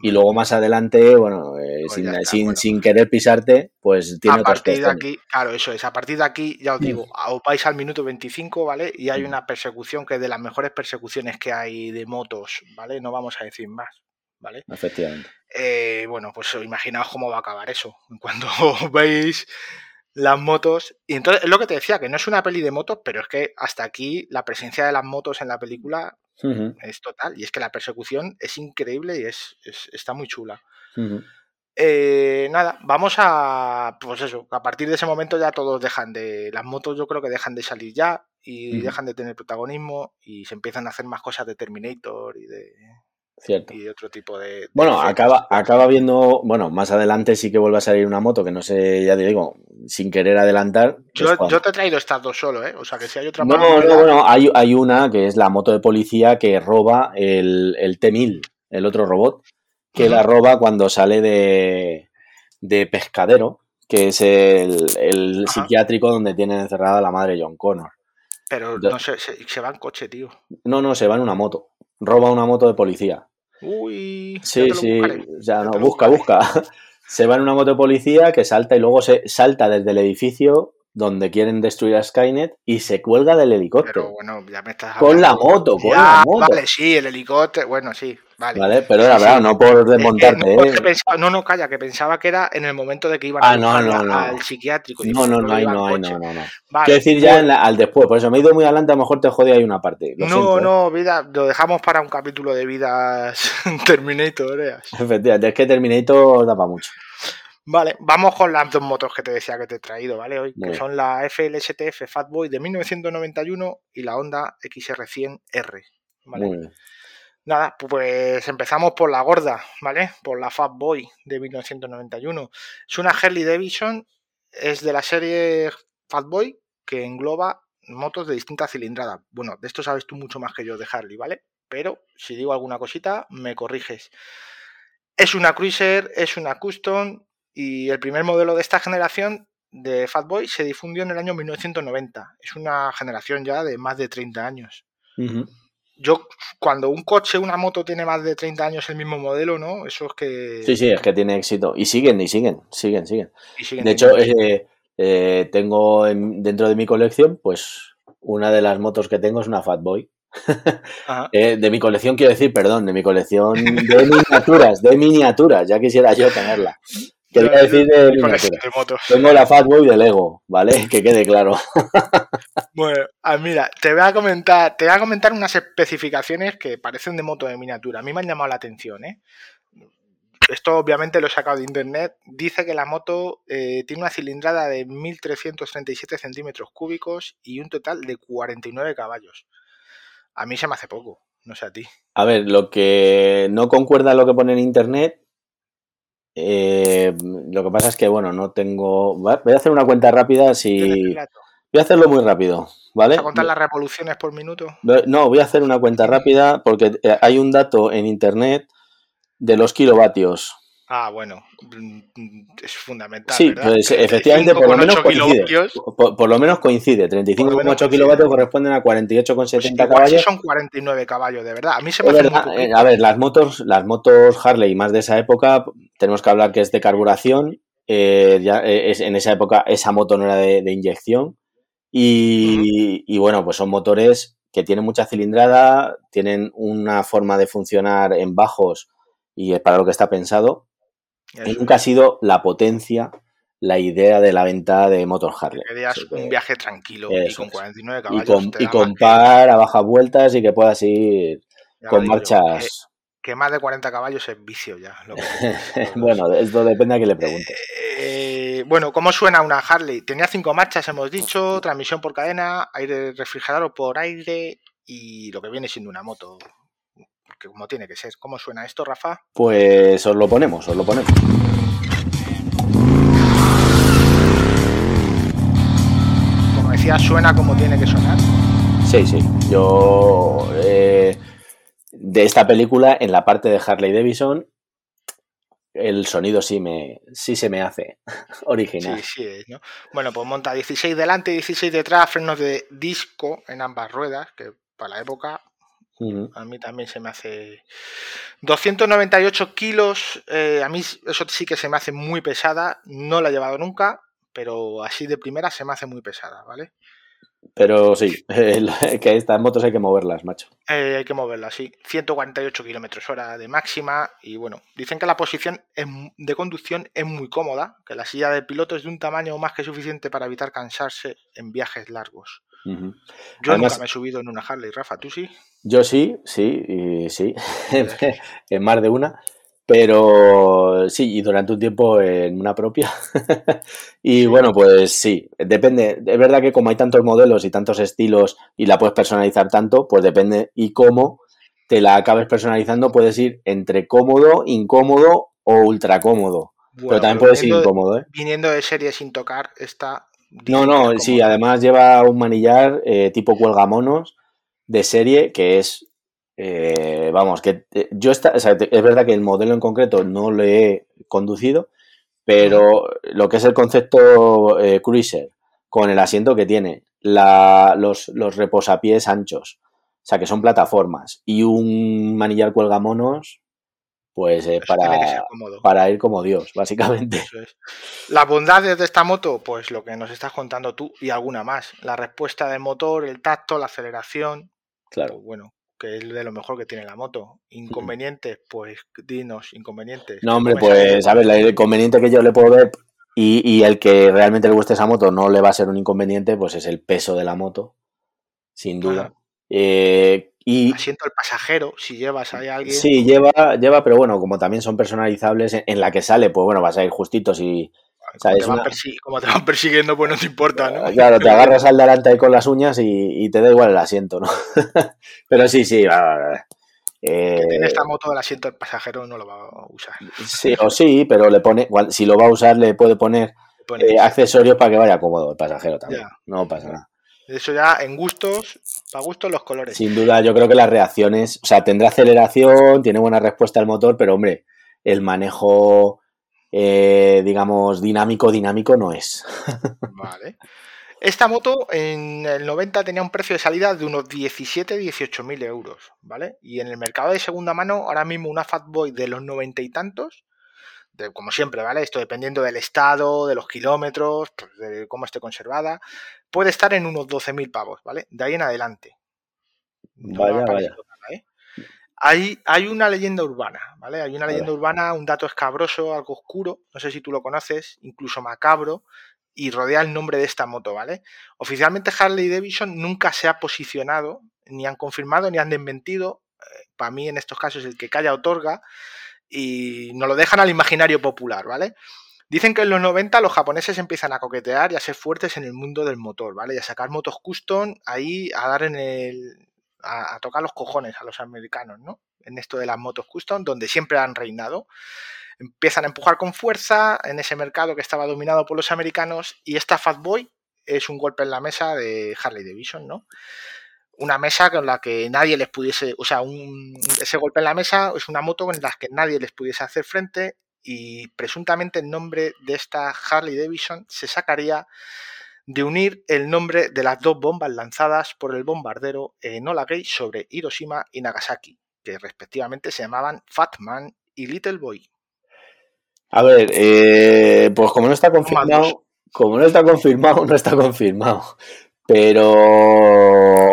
Y luego más adelante, bueno, eh,
Pues
sin,
está,
sin,
bueno.
sin querer pisarte, pues tiene
a partir de aquí, claro, eso es. A partir de aquí, ya os digo, os vais al minuto 25, ¿vale? Y hay una persecución que es de las mejores persecuciones que hay de motos, ¿vale? No vamos a decir más, ¿vale?
Efectivamente.
Eh, bueno, pues imaginaos cómo va a acabar eso. Cuando veis las motos. Y entonces es lo que te decía, que no es una peli de motos, pero es que hasta aquí la presencia de las motos en la película Es total. Y es que la persecución es increíble y es, es- está muy chula. Eh, nada, vamos a. Pues eso, a partir de ese momento ya todos dejan de. Las motos yo creo que dejan de salir ya y dejan de tener protagonismo y se empiezan a hacer más cosas de Terminator y de,
Cierto.
y otro tipo de. de
Bueno,
efectos.
acaba, acaba viendo, bueno, más adelante sí que vuelve a salir una moto que no sé, ya te digo, sin querer adelantar.
Yo,
es cuando-
yo te he traído estas dos solo, ¿eh? O sea que si hay otra
No,
más,
no, bueno, hay, hay una que es la moto de policía que roba el, el T-1000, el otro robot, que la roba cuando sale de, de pescadero, que es el, el psiquiátrico donde tienen encerrada la madre John Connor.
Pero no sé, se, se va en coche, tío.
No, no, se va en una moto. Roba una moto de policía.
Uy,
Sí, sí,
ya
no, busca, busca. Se va en una moto de policía que salta y luego se salta desde el edificio donde quieren destruir a Skynet y se cuelga del helicóptero.
Pero bueno, ya me estás
Con la moto, con
Ya,
la moto.
Vale, sí, el helicóptero. Bueno, sí, vale.
Vale, pero era
sí.
verdad, no por desmontarte,
no,
¿eh?
pensaba- no, no, calla, que pensaba que era en el momento de que iban
Ah,
a
no,
buscarla
no, no.
al psiquiátrico.
No, no, no hay, no hay, no, no, no.
Vale,
Quiero decir ya
pues-
la- al después, por eso me he ido muy adelante, a lo mejor te jodí ahí una parte. Lo
No,
siento, ¿eh?
no, vida, lo dejamos para un capítulo de vidas Terminator. ¿eh?
Efectivamente, es que Terminator da para mucho.
Vale, vamos con las dos motos que te decía que te he traído, ¿vale? Hoy, que son la FLSTF Fatboy de 1991 y la Honda XR100R. ¿vale?
Muy bien.
Nada, pues empezamos por la gorda, ¿vale? Por la Fatboy de 1991. Es una Harley Davidson, es de la serie Fatboy que engloba motos de distinta cilindrada. Bueno, de esto sabes tú mucho más que yo de Harley, ¿vale? Pero si digo alguna cosita, me corriges. Es una Cruiser, es una Custom y el primer modelo de esta generación de Fatboy se difundió en el año 1990. Es una generación ya de más de 30 años. Yo cuando un coche, una moto tiene más de 30 años el mismo modelo, ¿no? Eso es que...
Sí, sí, es que tiene éxito. Y siguen, y siguen, siguen, siguen.
y siguen
De hecho, eh, eh, tengo en- dentro de mi colección, pues una de las motos que tengo es una Fatboy. Eh, de mi colección, quiero decir, perdón, de mi colección de miniaturas, de miniaturas, ya quisiera yo tenerla. Quería decir de
motos.
Tengo la Fatboy de Lego, ¿vale? Que quede claro.
Bueno, ah, mira, te voy a comentar, te voy a comentar unas especificaciones que parecen de moto de miniatura. A mí me han llamado la atención, ¿eh? Esto obviamente lo he sacado de internet. Dice que la moto eh, tiene una cilindrada de 1337 centímetros cúbicos y un total de 49 caballos. A mí se me hace poco, no sé a ti.
A ver, lo que no concuerda lo que pone en internet. eh, lo que pasa es que, bueno, no tengo. Voy a hacer una cuenta rápida.
¿Tienes
Si... Voy a hacerlo muy rápido, ¿vale?
¿Vas a contar las revoluciones por minuto?
No, voy a hacer una cuenta rápida porque eh, hay un dato en internet de los kilovatios.
Ah, bueno, mm, es fundamental.
Sí,
¿verdad?
pues efectivamente, por lo
35,8
menos coincide. Por, por lo menos coincide. 35,8
coincide.
kilovatios corresponden a
Pues
48,70
igual sí
caballos.
son 49 caballos, de verdad. A mí se me hace muy
eh, a ver, las motos, las motos Harley más de esa época, tenemos que hablar que es de carburación. eh, ya, es- en esa época esa moto no era de, de inyección. Y, y bueno, pues son motores que tienen mucha cilindrada, tienen una forma de funcionar en bajos y es para lo que está pensado. Y nunca ha sido la potencia, la idea de la venta de motos Harley.
querías
Sí, que-
un viaje tranquilo y con
es.
49
y
caballos.
con, y con
que-
par a bajas vueltas y que puedas ir
ya
con marchas.
Que, más de 40 caballos es vicio ya. lo que-
bueno, esto depende a que le pregunte.
Eh, bueno, ¿cómo suena una Harley? Tenía cinco marchas, hemos dicho, transmisión por cadena, aire refrigerado por aire y lo que viene siendo una moto. Que como tiene que ser. ¿Cómo suena esto, Rafa?
Pues os lo ponemos, os lo ponemos.
sea, suena como tiene que sonar.
Sí, sí. Yo eh, de esta película, en la parte de Harley Davidson, el sonido sí me sí se me hace original.
Sí, sí, ¿no? Bueno, pues monta 16 delante y 16 detrás, frenos de disco en ambas ruedas, que para la época a mí también se me hace 298 kilos, eh, a mí eso sí que se me hace muy pesada, no la he llevado nunca, pero así de primera se me hace muy pesada, ¿vale?
Pero sí, que estas motos hay que moverlas, macho.
Eh, hay que moverlas, sí. 148 kilómetros hora de máxima. Y bueno, dicen que la posición de conducción es muy cómoda, que la silla de piloto es de un tamaño más que suficiente para evitar cansarse en viajes largos. Yo nunca me he subido en una Harley, Rafa, ¿tú sí?
Yo sí, sí, y sí, en más de una. Pero sí, y durante un tiempo en una propia. y bueno, pues sí, depende. Es verdad que como hay tantos modelos y tantos estilos y la puedes personalizar tanto, pues depende y cómo te la acabes personalizando, puedes ir entre cómodo, incómodo o ultra cómodo. pero también puedes ir incómodo, ¿eh?
Viniendo de serie sin tocar, está.
No, no, sí, además lleva un manillar eh, tipo cuelgamonos de serie que es eh, vamos, que eh, yo está, es verdad que el modelo en concreto no lo he conducido, pero lo que es el concepto eh, cruiser con el asiento que tiene, los, los reposapiés anchos, o sea que son plataformas y un manillar cuelgamonos, pues para, para ir como Dios, básicamente.
Las bondades de esta moto, pues lo que nos estás contando tú y alguna más. La respuesta del motor, el tacto, la aceleración.
Claro.
Pues bueno, que es de lo mejor que tiene la moto. Inconvenientes, pues dinos, inconvenientes.
No, hombre, pues, a ver, el inconveniente que yo le puedo ver y, el que realmente le guste esa moto no le va a ser un inconveniente, pues es el peso de la moto, sin duda. Eh, y
Asiento el pasajero, si llevas ahí a alguien.
Sí, lleva, lleva, pero bueno, como también son personalizables, en, la que sale, pues bueno, vas a ir
como, te van persiguiendo, pues no te importa, ¿no?
Claro, te agarras al delante ahí con las uñas y, te da igual el asiento, ¿no? Pero sí, sí, va,
eh, en esta moto el asiento del pasajero no lo va a usar.
Sí, o sí, pero le pone, si lo va a usar, le puede poner eh, accesorios para que vaya cómodo el pasajero también. No pasa nada.
Eso ya en gustos, para gustos los colores.
Sin duda, yo creo que las reacciones, o sea, tendrá aceleración, tiene buena respuesta al motor, pero hombre, el manejo eh, digamos, dinámico, dinámico no es.
Vale. Esta moto en el 90 tenía un precio de salida de unos 17-18 mil euros, ¿vale? Y en el mercado de segunda mano, ahora mismo una Fatboy de los 90 y tantos, de, como siempre, ¿vale? Esto dependiendo del estado, de los kilómetros, pues, de cómo esté conservada, puede estar en unos 12 mil pavos, ¿vale? De ahí en adelante.
vaya, vaya.
Hay, una leyenda urbana, ¿vale? Hay una leyenda urbana, un dato escabroso, algo oscuro, no sé si tú lo conoces, incluso macabro, y rodea el nombre de esta moto, ¿vale? Oficialmente Harley Davidson nunca se ha posicionado, ni han confirmado, ni han desmentido. Eh, para mí, en estos casos, el que calla otorga, y nos lo dejan al imaginario popular, ¿vale? Dicen que en los 90 los japoneses empiezan a coquetear y a ser fuertes en el mundo del motor, ¿vale? Y a sacar motos custom ahí, a dar en el, a, tocar los cojones a los americanos, ¿no? En esto de las motos custom, donde siempre han reinado. Empiezan a empujar con fuerza en ese mercado que estaba dominado por los americanos y esta Fatboy es un golpe en la mesa de Harley Davidson, ¿no? Una mesa con la que nadie les pudiese, o sea, ese golpe en la mesa es una moto con la que nadie les pudiese hacer frente y presuntamente el nombre de esta Harley Davidson se sacaría de unir el nombre de las dos bombas lanzadas por el bombardero Enola Gay sobre Hiroshima y Nagasaki, que respectivamente se llamaban Fat Man y Little Boy.
A ver, eh, pues como no está confirmado, como no está confirmado, no está confirmado. Pero,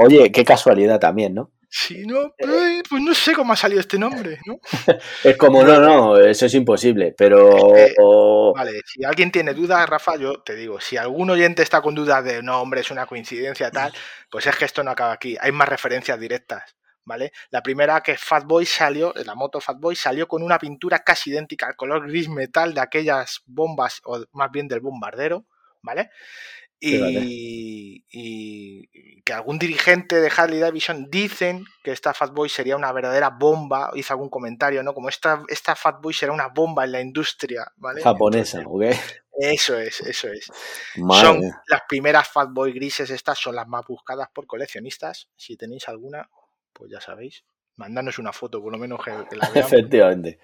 oye, qué casualidad también, ¿no?
Sí, no, eh, pues no sé cómo ha salido este nombre, ¿no?
es como, no, no, eso es imposible, pero...
vale, si alguien tiene dudas, Rafa, yo te digo, si algún oyente está con dudas de, no, hombre, es una coincidencia tal, pues es que esto no acaba aquí, hay más referencias directas, ¿vale? La primera que Fatboy salió, la moto Fatboy salió con una pintura casi idéntica al color gris metal de aquellas bombas, o más bien del bombardero, ¿vale? Y, y, que algún dirigente de Harley Davidson dicen que esta Fatboy sería una verdadera bomba, hizo algún comentario, ¿no? Como esta, esta Fatboy será una bomba en la industria, ¿vale?
Japonesa, ¿ok?
Eso es, eso es.
Madre
son las primeras Fatboy grises, estas son las más buscadas por coleccionistas. Si tenéis alguna, pues ya sabéis. Mandadnos una foto, por lo menos que, que la veamos.
Efectivamente.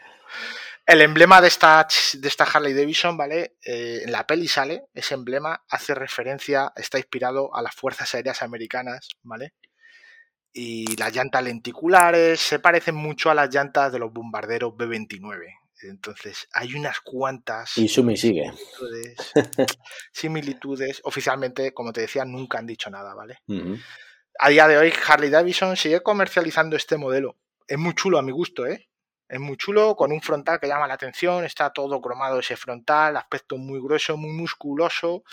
El emblema de esta, de esta Harley Davidson, ¿vale? Eh, en la peli sale, ese emblema hace referencia, está inspirado a las Fuerzas Aéreas Americanas, ¿vale? Y las llantas lenticulares se parecen mucho a las llantas de los bombarderos B-29. Entonces, hay unas cuantas
Y Sumi sigue.
similitudes, similitudes. Oficialmente, como te decía, nunca han dicho nada, ¿vale? A día de hoy, Harley Davidson sigue comercializando este modelo. Es muy chulo a mi gusto, ¿eh? Es muy chulo, con un frontal que llama la atención, está todo cromado ese frontal, aspecto muy grueso, muy musculoso,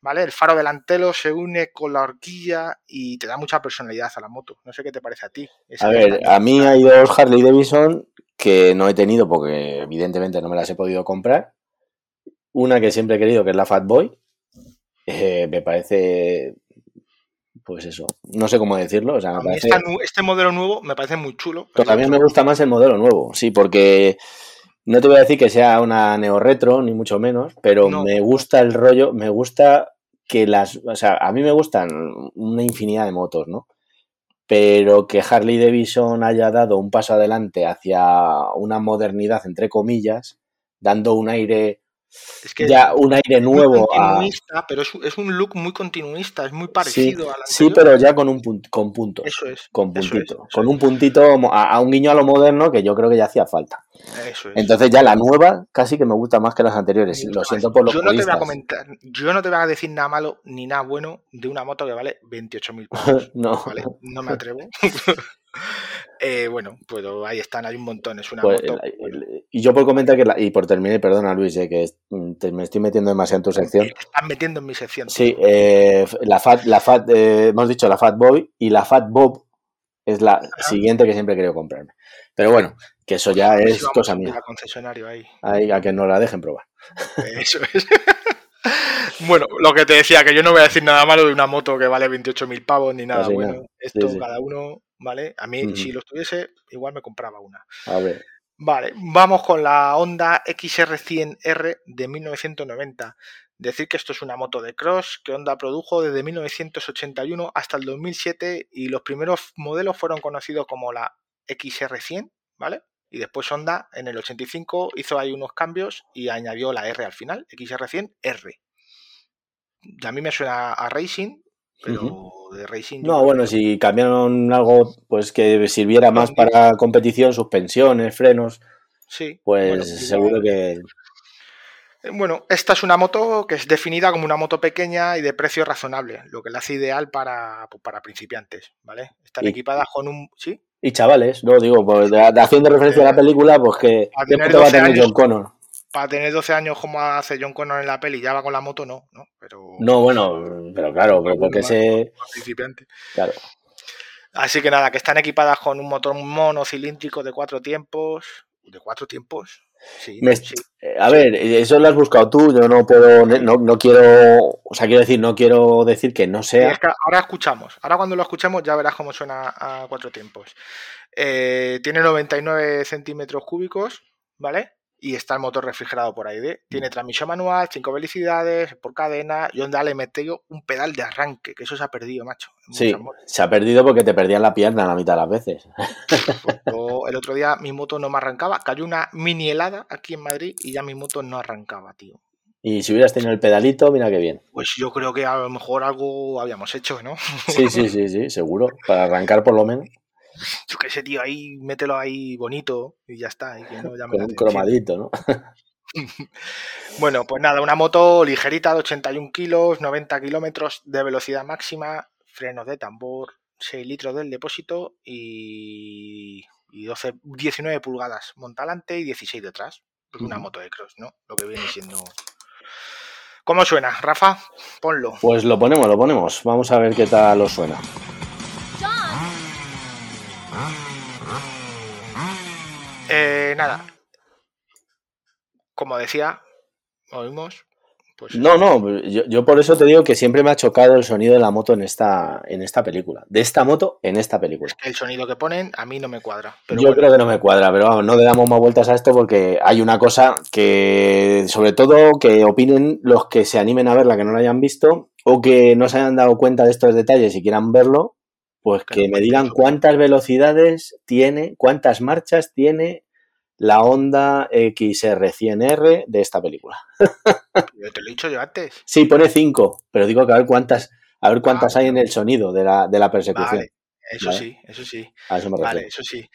¿vale? El faro delantero se une con la horquilla y te da mucha personalidad a la moto. No sé qué te parece a ti.
A ver, a mí hay dos Harley Davidson que no he tenido porque evidentemente no me las he podido comprar. Una que siempre he querido, que es la Fat Boy. Eh, me parece, pues eso, no sé cómo decirlo. O sea, me parece,
este modelo nuevo me parece muy chulo.
todavía me gusta más el modelo nuevo, sí, porque no te voy a decir que sea una neo retro, ni mucho menos, pero
No.
me gusta el rollo, me gusta que las, o sea, a mí me gustan una infinidad de motos, ¿no? Pero que Harley Davidson haya dado un paso adelante hacia una modernidad, entre comillas, dando un aire,
Es que
ya un aire nuevo a...
continuista, pero es, es un look muy continuista, es muy
Sí,
parecido al
sí,
anterior.
pero ya con un punt- con puntos,
Eso es.
con
eso es,
puntito,
eso
con un puntito a, a un guiño a lo moderno que yo creo que ya hacía falta.
Eso es.
Entonces ya la nueva casi que me gusta más que las anteriores. Lo siento por los
yo no te voy a comentar, yo no te voy a decir nada malo ni nada bueno de una moto que vale 28.000 pavos.
no,
¿vale? No me atrevo. Eh, bueno, pues ahí están, hay un montón. Es una
pues,
moto.
el- el- y yo por comentar que, la- y por terminar, perdona Luis, eh, que mm, te- me estoy metiendo demasiado en tu sección.
Te están metiendo en mi sección.
Sí, eh, la Fat, la Fat eh, hemos dicho la Fat Boy y la Fat Bob es la siguiente que siempre he querido comprarme. Pero bueno, que eso ya es cosa mía.
concesionario ahí.
Ahí, a que nos la dejen probar.
Eso es. bueno, lo que te decía, que yo no voy a decir nada malo de una moto que vale 28.000 pavos ni nada bueno.
nada.
Esto
Sí, sí.
cada uno, ¿vale? A mí, si los tuviese, igual me compraba una.
A ver,
Vale, vamos con la Honda XR100R de 1990. Decir que esto es una moto de cross que Honda produjo desde 1981 hasta el 2007 y los primeros modelos fueron conocidos como la XR100, ¿vale? Y después Honda en el 85 hizo ahí unos cambios y añadió la R al final, XR100R. A mí me suena a Racing, pero de Racing...
no, bueno, si cambiaron algo pues que sirviera más para competición, suspensiones, frenos,
Sí,
pues
bueno,
seguro que
Eh, Bueno, esta es una moto que es definida como una moto pequeña y de precio razonable, lo que la hace ideal para, pues, para principiantes, ¿vale? Están
Y-
equipadas con un... ¿Sí?
Y chavales, no digo, pues haciendo referencia a la película, pues que
A
¿qué
tener
moto va a
12
tener. John Connor?
Para tener 12 años como hace John Connor en la peli, ya va con la moto, no, ¿no? Pero...
No, bueno, pero claro, pero porque ese, claro,
Así que nada, que están equipadas con un motor monocilíndrico de cuatro tiempos. ¿De cuatro tiempos? Sí,
Me-
sí.
A ver, eso lo has buscado tú, yo no puedo, no, no quiero, o sea, quiero decir, no quiero decir que no sea.
es que ahora escuchamos. Ahora cuando lo escuchemos ya verás cómo suena a cuatro tiempos. Eh, tiene 99 centímetros cúbicos, ¿vale? Y está el motor refrigerado por aire. Tiene transmisión manual, 5 velocidades, por cadena. Y Honda le metió un pedal de arranque, que eso se ha perdido, macho.
Sí, se ha perdido porque te perdían la pierna la mitad de las veces.
Pues yo, el otro día mi moto no me arrancaba. Cayó una mini helada aquí en Madrid y ya mi moto no arrancaba, tío.
Y si hubieras tenido el pedalito, mira qué bien.
Pues yo creo que a lo mejor algo habíamos hecho, ¿no?
Sí, sí, sí, sí, seguro. Para arrancar por lo menos
Yo qué sé, tío, ahí mételo ahí bonito y ya está. Y que no llame
con un cromadito, ¿no?
Bueno, pues nada, una moto ligerita de 81 kilos, 90 kilómetros de velocidad máxima, frenos de tambor, 6 litros del depósito y, y 12, 19 pulgadas montalante y 16 detrás. Pues una moto de cross, ¿no? Lo que viene siendo. ¿Cómo suena, Rafa? Ponlo.
Pues lo ponemos, lo ponemos. Vamos a ver qué tal os suena.
Eh, nada. Como decía, oímos Pues
No, no, yo, yo por eso te digo que siempre me ha chocado el sonido de la moto en esta, en esta película. De esta moto en esta película.
el sonido que ponen a mí no me cuadra. Pero
yo
bueno,
creo que no me cuadra, pero vamos, no le damos más vueltas a esto porque hay una cosa que, sobre todo, que opinen los que se animen a verla que no la hayan visto o que no se hayan dado cuenta de estos detalles y quieran verlo, pues
Que
me digan cuántas velocidades tiene, cuántas marchas tiene la Honda XR100R de esta película.
yo te lo he dicho yo antes.
Sí, pone 5, pero digo que a ver cuántas, a ver cuántas
Ah,
hay en el sonido de la, de la persecución.
Vale, eso
Vale.
sí, eso sí.
A eso me
Vale, eso sí.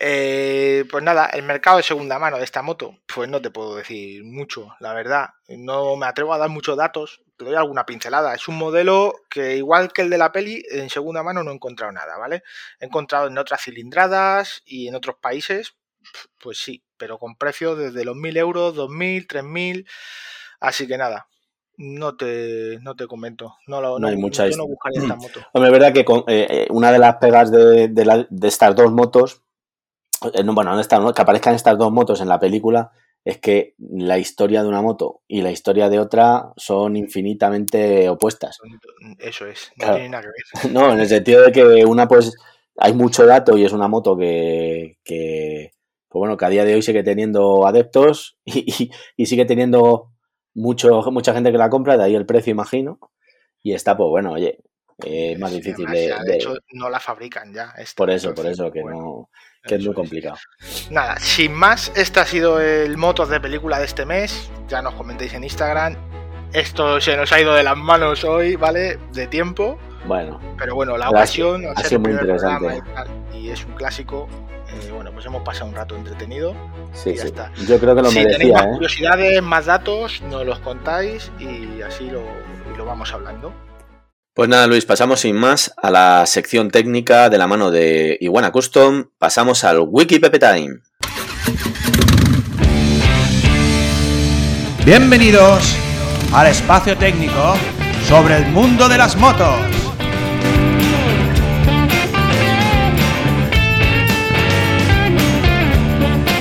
Eh, pues nada, el mercado de segunda mano de esta moto, pues no te puedo decir mucho, la verdad. No me atrevo a dar muchos datos, te doy alguna pincelada. Es un modelo que, igual que el de la peli, en segunda mano no he encontrado nada, ¿vale? He encontrado en otras cilindradas y en otros países, pues sí, pero con precios desde los 1000 euros, 2000, 3000. Así que nada, no te, no te comento. No, lo,
No hay mucha
yo no buscaría esta moto.
Hombre, es verdad que con- eh, eh, una de las pegas de, de la- de estas dos motos, no, bueno, no estas, ¿no? que aparezcan estas dos motos en la película, es que la historia de una moto y la historia de otra son infinitamente opuestas.
Eso es, no
Claro.
tiene nada que ver.
No, en el sentido de que una, pues, hay mucho dato y es una moto que, que pues bueno, que a día de hoy sigue teniendo adeptos y, y- y sigue teniendo mucho, mucha gente que la compra, de ahí el precio, imagino. Y está, pues bueno, oye, eh, es más difícil
además
de,
ya,
de-
hecho, no la fabrican ya. esta,
Por eso, por eso, que
bueno,
no, que es muy complicado.
Nada, sin más, este ha sido el motos de película de este mes. Ya nos comentéis en Instagram. Esto se nos ha ido de las manos hoy, ¿vale? De tiempo.
Bueno,
Pero bueno, la ocasión
ha sido
el
muy
primer programa
interesante.
y, tal, y es un clásico. eh, bueno, pues hemos pasado un rato entretenido.
sí,
Y ya
sí.
está.
Yo creo que lo
si tenéis
merecía,
más
¿eh?
curiosidades, más datos, nos los contáis y así lo, y lo vamos hablando.
Pues nada, Luis, pasamos sin más a la sección técnica de la mano de Iguana Custom. Pasamos al Wiki Pepe Time.
Bienvenidos al espacio técnico sobre el mundo de las motos.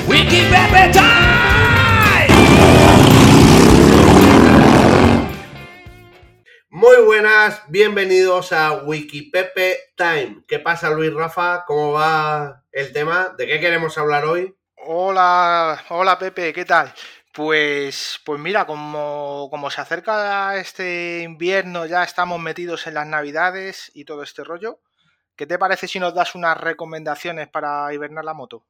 Wiki Pepe Time!
Buenas, bienvenidos a Wikipepe Time. ¿Qué pasa, Luis Rafa? ¿Cómo va el tema? ¿De qué queremos hablar hoy?
Hola, hola Pepe, ¿qué tal? Pues, pues mira, como, como se acerca este invierno, ya estamos metidos en las navidades y todo este rollo. ¿Qué te parece si nos das unas recomendaciones para hibernar la moto?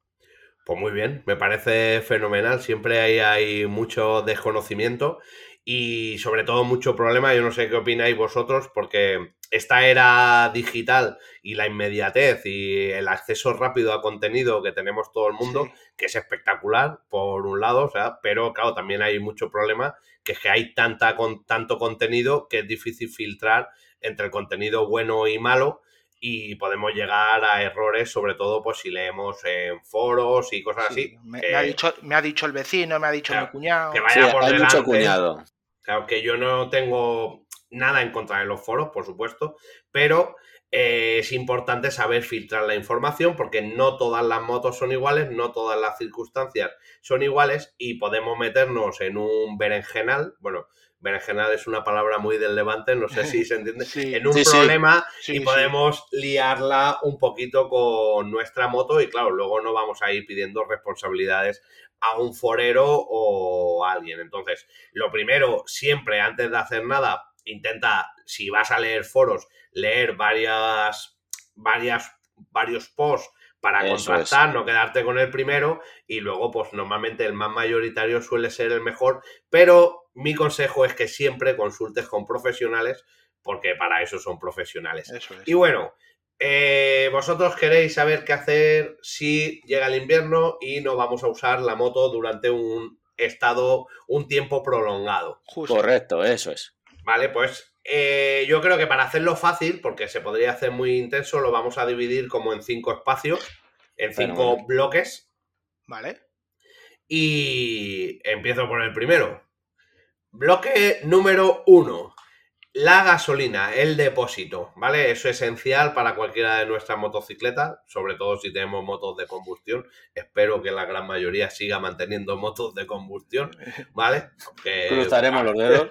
Pues muy bien, me parece fenomenal. Siempre hay, hay mucho desconocimiento y sobre todo mucho problema. Yo no sé qué opináis vosotros porque esta era digital y la inmediatez y el acceso rápido a contenido que tenemos todo el mundo,
Sí.
que es espectacular por un lado, o sea, pero claro, también hay mucho problema que es que hay tanta con tanto contenido que es difícil filtrar entre el contenido bueno y malo y podemos llegar a errores, sobre todo pues si leemos en foros y cosas
Sí,
así.
me,
que,
me ha dicho, me ha dicho el vecino, me ha dicho
Claro,
mi cuñado.
que
Sí,
vaya por
hay
delante.
mucho cuñado.
Claro que yo no tengo nada en contra de los foros, por supuesto, pero eh, es importante saber filtrar la información porque no todas las motos son iguales, no todas las circunstancias son iguales y podemos meternos en un berenjenal. Bueno, berenjenal es una palabra muy del levante, no sé si se entiende.
Sí,
en un
Sí,
problema
sí,
y
sí.
podemos liarla un poquito con nuestra moto y claro, luego no vamos a ir pidiendo responsabilidades a un forero o a alguien. Entonces, lo primero, siempre antes de hacer nada, intenta, si vas a leer foros, leer varias, varias, varios posts para
Eso
contrastar, no quedarte con el primero y luego, pues normalmente el más mayoritario suele ser el mejor, pero mi consejo es que siempre consultes con profesionales porque para eso son profesionales.
Eso es.
Y bueno, eh, vosotros queréis saber qué hacer si llega el invierno y no vamos a usar la moto durante un estado, un tiempo prolongado.
Justo.
Correcto, eso es.
Vale, pues eh, yo creo que para hacerlo fácil, porque se podría hacer muy intenso, lo vamos a dividir como en cinco espacios, en cinco bloques.
¿Vale?
Y empiezo por el primero. Bloque número uno. La gasolina, el depósito, ¿vale? Eso es esencial para cualquiera de nuestras motocicletas, sobre todo si tenemos motos de combustión. Espero que la gran mayoría siga manteniendo motos de combustión, ¿vale?
Cruzaremos los dedos.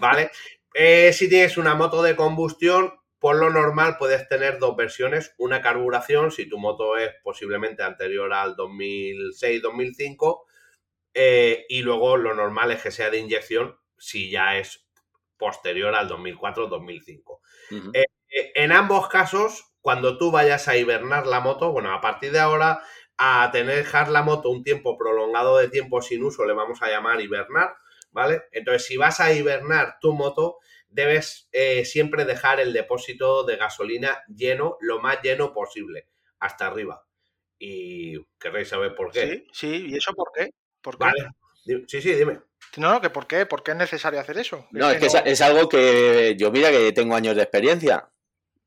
¿Vale? Eh, si tienes una moto de combustión, por lo normal puedes tener dos versiones, una carburación, si tu moto es posiblemente anterior al 2006-2005, eh, y luego lo normal es que sea de inyección, si ya es posterior al 2004-2005. Eh, en ambos casos, cuando tú vayas a hibernar la moto, bueno, a partir de ahora, a tener dejar la moto un tiempo prolongado de tiempo sin uso, le vamos a llamar hibernar, ¿vale? Entonces, si vas a hibernar tu moto, debes eh, siempre dejar el depósito de gasolina lleno, lo más lleno posible, hasta arriba. Y querréis saber por qué.
Sí, sí, ¿y eso por qué? ¿Por
qué? Vale. Sí, sí, dime.
No, no, que por qué, por qué es necesario hacer eso.
No, es que, Es, algo que yo mira que tengo años de experiencia,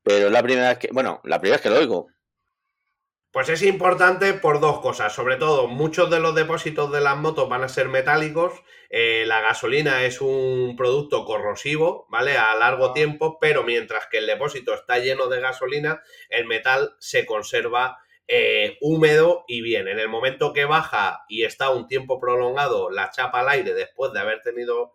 pero es la primera vez que, bueno, la primera vez que lo oigo.
Pues es importante por dos cosas. Sobre todo, muchos de los depósitos de las motos van a ser metálicos. Eh, la gasolina es un producto corrosivo, ¿vale? A largo tiempo, pero mientras que el depósito está lleno de gasolina, el metal se conserva eh, húmedo y bien. En el momento que baja y está un tiempo prolongado la chapa al aire después de haber tenido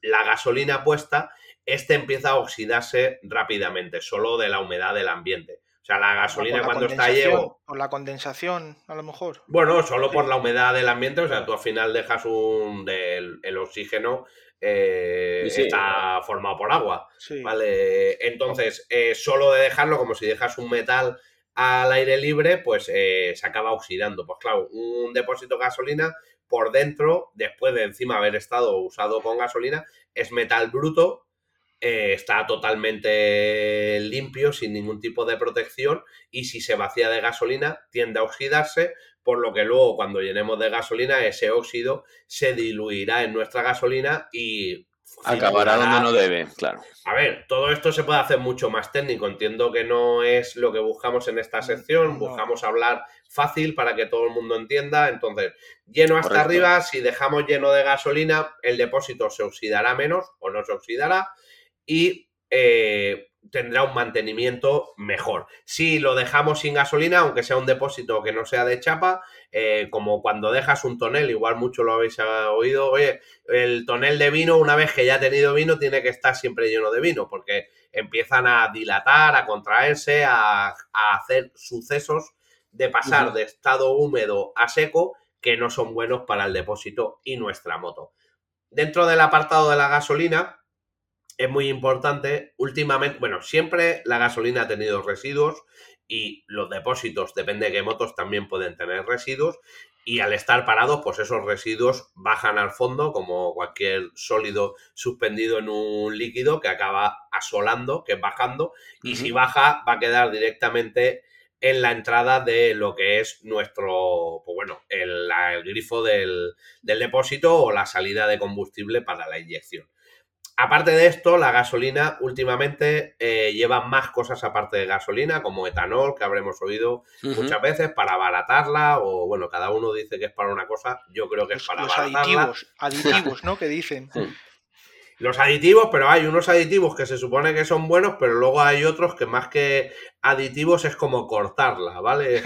la gasolina puesta, este empieza a oxidarse rápidamente, solo de la humedad del ambiente. O sea, la gasolina cuando está lleno.
Por la condensación, a lo mejor.
Bueno, solo por la humedad del ambiente. O sea, tú al final dejas un. Del, el oxígeno eh, está formado por agua. ¿Vale? Entonces, eh, solo de dejarlo, como si dejas un metal al aire libre, pues eh, se acaba oxidando. Pues claro, un depósito de gasolina por dentro, después de encima haber estado usado con gasolina, es metal bruto, eh, está totalmente limpio, sin ningún tipo de protección, y si se vacía de gasolina, tiende a oxidarse, por lo que luego cuando llenemos de gasolina, ese óxido se diluirá en nuestra gasolina y
Acabará donde no debe, claro.
A ver, todo esto se puede hacer mucho más técnico. Entiendo que no es lo que buscamos en esta sección. Buscamos hablar fácil para que todo el mundo entienda. Entonces, lleno hasta arriba, si dejamos lleno de gasolina, el depósito se oxidará menos o no se oxidará. Y eh, tendrá un mantenimiento mejor. Si lo dejamos sin gasolina, aunque sea un depósito que no sea de chapa, eh, como cuando dejas un tonel, igual mucho lo habéis oído, oye, el tonel de vino, una vez que ya ha tenido vino, tiene que estar siempre lleno de vino, porque empiezan a dilatar, a contraerse, a, hacer sucesos de pasar de estado húmedo a seco que no son buenos para el depósito y nuestra moto. Dentro del apartado de la gasolina, es muy importante. Últimamente, bueno, siempre la gasolina ha tenido residuos y los depósitos, depende de qué motos, también pueden tener residuos. Y al estar parados, pues esos residuos bajan al fondo, como cualquier sólido suspendido en un líquido que acaba asolando, que es bajando. Y si baja, va a quedar directamente en la entrada de lo que es nuestro, pues bueno, el, grifo del, del depósito o la salida de combustible para la inyección. Aparte de esto, la gasolina últimamente eh, lleva más cosas aparte de gasolina, como etanol, que habremos oído muchas veces, para abaratarla, o bueno, cada uno dice que es para una cosa, yo creo que es para
los aditivos, aditivos, ¿no? Que dicen
los aditivos, pero hay unos aditivos que se supone que son buenos, pero luego hay otros que más que aditivos es como cortarla, ¿vale?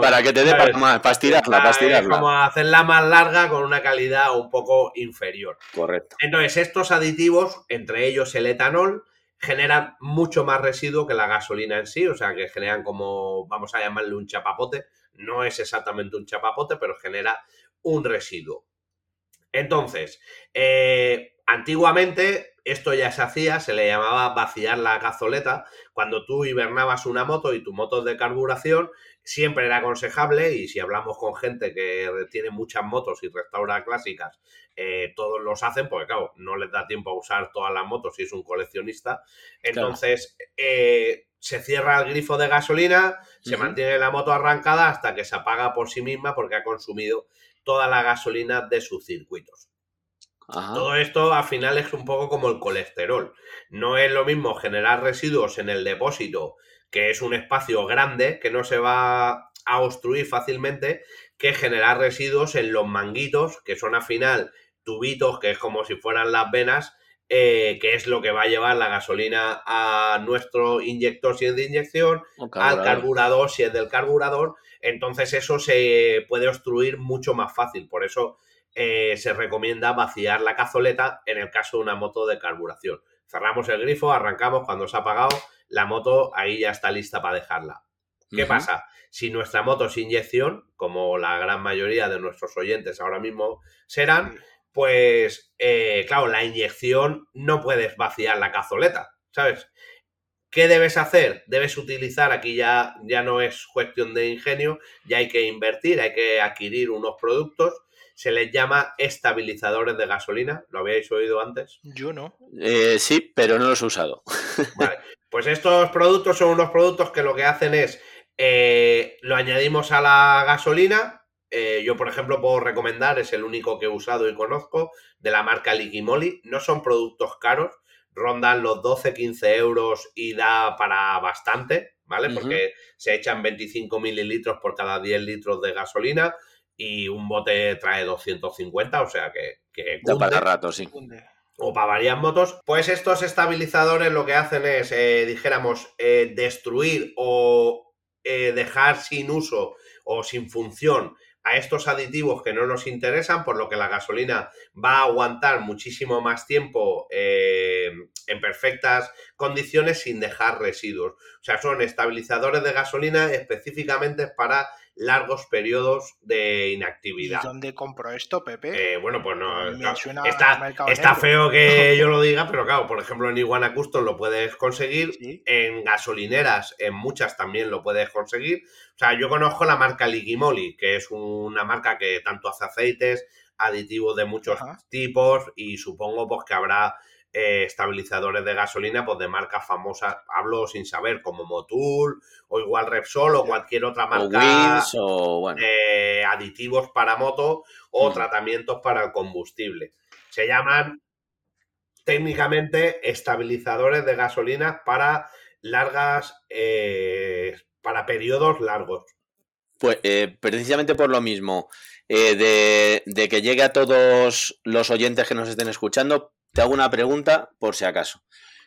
para que te dé para, para, estirarla, para estirarla.
Es como hacerla más larga con una calidad un poco inferior.
Correcto.
Entonces, estos aditivos, entre ellos el etanol, generan mucho más residuo que la gasolina en sí, o sea, que generan como, vamos a llamarle un chapapote. No es exactamente un chapapote, pero genera un residuo. Entonces, eh, Antiguamente esto ya se hacía, se le llamaba vaciar la cazoleta. Cuando tú hibernabas una moto y tu moto de carburación, siempre era aconsejable, y si hablamos con gente que tiene muchas motos y restaura clásicas, eh, todos los hacen, porque claro, no les da tiempo a usar todas las motos si es un coleccionista. Entonces, eh, se cierra el grifo de gasolina, se mantiene la moto arrancada hasta que se apaga por sí misma porque ha consumido toda la gasolina de sus circuitos. Todo esto al final es un poco como el colesterol. No es lo mismo generar residuos en el depósito, que es un espacio grande que no se va a obstruir fácilmente, que generar residuos en los manguitos, que son al final tubitos, que es como si fueran las venas, eh, que es lo que va a llevar la gasolina a nuestro inyector si es de inyección, al carburador si es del carburador. Entonces eso se puede obstruir mucho más fácil. Por eso eh, se recomienda vaciar la cazoleta en el caso de una moto de carburación. Cerramos el grifo, arrancamos cuando se ha apagado, la moto ahí ya está lista para dejarla. ¿Qué pasa? Si nuestra moto es inyección, como la gran mayoría de nuestros oyentes ahora mismo serán, pues eh, claro, la inyección no puedes vaciar la cazoleta, ¿sabes? ¿Qué debes hacer? Debes utilizar, aquí ya, ya no es cuestión de ingenio, ya hay que invertir, hay que adquirir unos productos, se les llama estabilizadores de gasolina, ¿lo habíais oído antes?
Yo no.
Eh, sí, pero no los he usado.
Vale, pues estos productos son unos productos que lo que hacen es, eh, lo añadimos a la gasolina, eh, yo, por ejemplo, puedo recomendar, es el único que he usado y conozco, de la marca Liquimoli. No son productos caros, rondan los 12-15 euros y da para bastante, ¿vale? Porque se echan 25 mililitros por cada 10 litros de gasolina y un bote trae 250, o sea que... que
da para rato, sí.
O para varias motos. Pues estos estabilizadores lo que hacen es, eh, dijéramos, eh, destruir o dejar sin uso o sin función a estos aditivos que no nos interesan, por lo que la gasolina va a aguantar muchísimo más tiempo eh, en perfectas condiciones sin dejar residuos. O sea, son estabilizadores de gasolina específicamente para largos periodos de inactividad.
¿Y dónde compro esto, Pepe?
Eh, bueno, pues no. está, feo que yo lo diga, pero claro, por ejemplo, en Iguana Custom lo puedes conseguir. En gasolineras, en muchas también lo puedes conseguir. O sea, yo conozco la marca Ligimoli, que es una marca que tanto hace aceites, aditivos de muchos tipos, y supongo pues que habrá eh, estabilizadores de gasolina pues de marcas famosas, hablo sin saber, como Motul o igual Repsol o cualquier otra marca
o,
aditivos para moto o mm. tratamientos para el combustible. Se llaman técnicamente estabilizadores de gasolina para largas, eh, para periodos largos.
Pues eh, precisamente por lo mismo, de, de, que llegue a todos los oyentes que nos estén escuchando, te hago una pregunta por si acaso.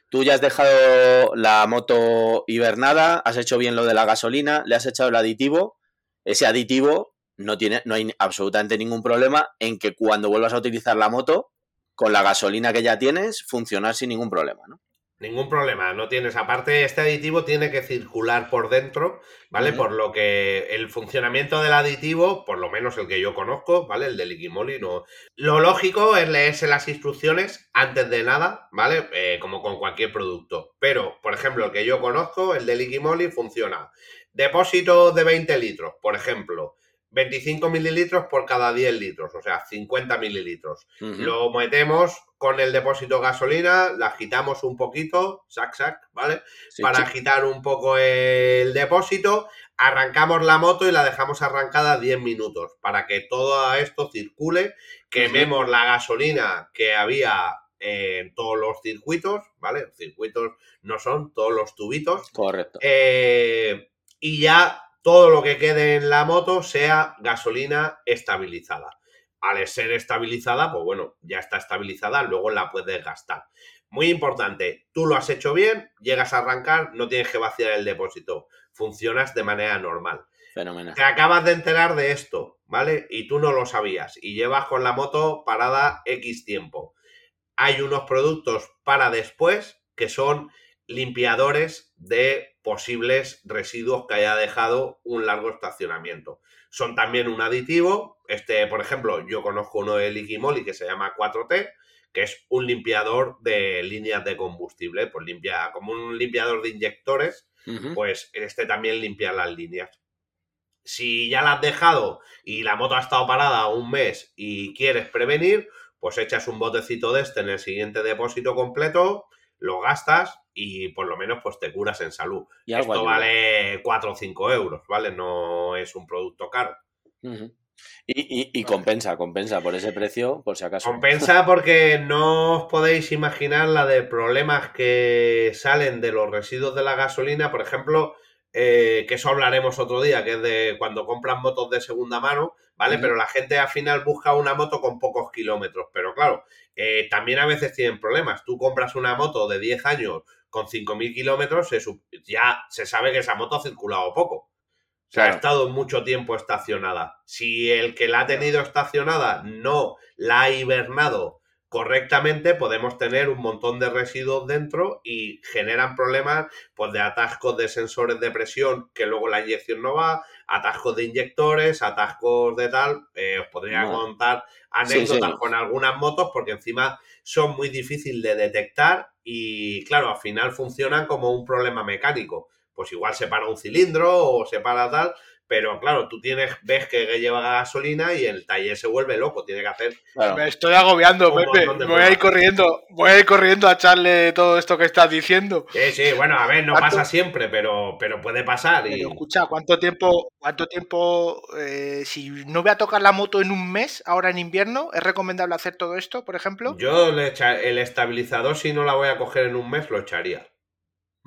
Tú ya has dejado la moto hibernada, has hecho bien lo de la gasolina, le has echado el aditivo. Ese aditivo no tiene, no hay absolutamente ningún problema en que cuando vuelvas a utilizar la moto, con la gasolina que ya tienes, funcionar sin ningún problema, ¿no?
Ningún problema, no tienes. Aparte, este aditivo tiene que circular por dentro, ¿vale? Por lo que el funcionamiento del aditivo, por lo menos el que yo conozco, ¿vale? El de Liquimoli, no. Lo lógico es leerse las instrucciones antes de nada, ¿vale? Eh, como con cualquier producto. Pero, por ejemplo, el que yo conozco, el de Liquimoli, funciona. Depósito de 20 litros, por ejemplo. 25 mililitros por cada 10 litros, o sea, 50 mililitros. Lo metemos con el depósito de gasolina, la agitamos un poquito, sac, sac, ¿vale? Para agitar un poco el depósito, arrancamos la moto y la dejamos arrancada 10 minutos para que todo esto circule, quememos la gasolina que había en todos los circuitos, ¿vale? Circuitos no son todos los tubitos.
Correcto.
Eh, y ya todo lo que quede en la moto sea gasolina estabilizada. Al ser estabilizada, pues bueno, ya está estabilizada, luego la puedes gastar. Muy importante, tú lo has hecho bien, llegas a arrancar, no tienes que vaciar el depósito, funcionas de manera normal.
Fenomenal.
Te acabas de enterar de esto, ¿vale? Y tú no lo sabías y llevas con la moto parada X tiempo. Hay unos productos para después que son limpiadores de posibles residuos que haya dejado un largo estacionamiento. Son también un aditivo. Este, por ejemplo, yo conozco uno de Liquimoli que se llama 4T, que es un limpiador de líneas de combustible, pues limpia como un limpiador de inyectores, pues este también limpia las líneas. Si ya la has dejado y la moto ha estado parada un mes y quieres prevenir, pues echas un botecito de este en el siguiente depósito completo, lo gastas y por lo menos pues te curas en salud. Y Esto vale 4 o 5 euros, ¿vale? No es un producto caro.
y, compensa, compensa por ese precio, por si acaso.
Compensa porque no os podéis imaginar la de problemas que salen de los residuos de la gasolina. Por ejemplo, eh, que eso hablaremos otro día, que es de cuando compran motos de segunda mano, ¿vale? Pero la gente al final busca una moto con pocos kilómetros. Pero claro, eh, también a veces tienen problemas. Tú compras una moto de 10 años con 5.000 kilómetros, se ya se sabe que esa moto ha circulado poco. O sea, ha estado mucho tiempo estacionada. Si el que la ha tenido estacionada no la ha hibernado correctamente, podemos tener un montón de residuos dentro y generan problemas pues, de atascos de sensores de presión que luego la inyección no va, atascos de inyectores, atascos de tal. Eh, os podría
No.
contar
Sí,
anécdotas
sí.
con algunas motos porque encima son muy difíciles de detectar y claro, al final funcionan como un problema mecánico. Pues igual se para un cilindro o se para tal, pero claro, tú tienes, ves que lleva gasolina y el taller se vuelve loco, tiene que hacer
Claro.
Me estoy agobiando, Pepe.
de
Voy a ir corriendo, voy a ir corriendo a echarle todo esto que estás diciendo.
Sí, sí, bueno, a ver, no
¿Cuánto?
pasa siempre, pero, pero puede pasar. Y...
Pero escucha, ¿cuánto tiempo, cuánto tiempo, eh, si no voy a tocar la moto en un mes, ahora en invierno, es recomendable hacer todo esto, por ejemplo?
Yo le echa- el estabilizador, si no la voy a coger en un mes, lo echaría.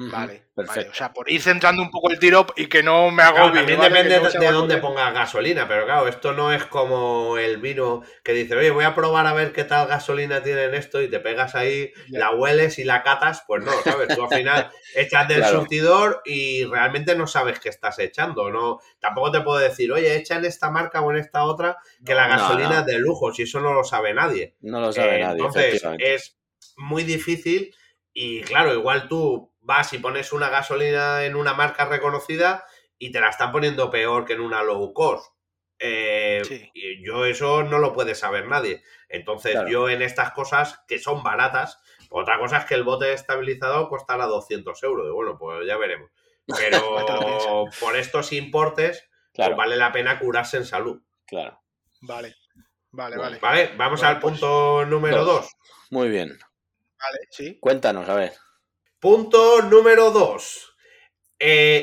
Vale,
Perfecto.
vale, o sea, por ir centrando un poco el tiro y que no me
Claro,
agobie.
también
¿vale?
depende
no
de, dónde pongas gasolina, pero claro, esto no es como el vino que dice, oye, voy a probar a ver qué tal gasolina tiene en esto y te pegas ahí,
Ya.
la hueles y la catas, pues no, ¿sabes? Tú al final echas del
Claro.
surtidor y realmente no sabes qué estás echando, ¿no? Tampoco te puedo decir, oye, echa en esta marca o en esta otra que la gasolina
no.
es de lujo, si eso no lo sabe nadie.
No lo sabe
Eh,
nadie,
Entonces, es muy difícil y claro, igual tú vas y pones una gasolina en una marca reconocida y te la están poniendo peor que en una low cost. Eh,
Sí.
yo eso no lo puede saber nadie. Entonces,
Claro.
yo en estas cosas que son baratas, otra cosa es que el bote estabilizador costará 200 euros. Y bueno, pues ya veremos. Pero por estos importes,
Claro,
pues vale la pena curarse en salud.
claro.
Vale, vale, vale.
¿Vale? Vamos
Bueno,
al
pues,
punto número
dos.
2.
Muy bien.
Vale, sí.
Cuéntanos, a ver.
Punto número 2.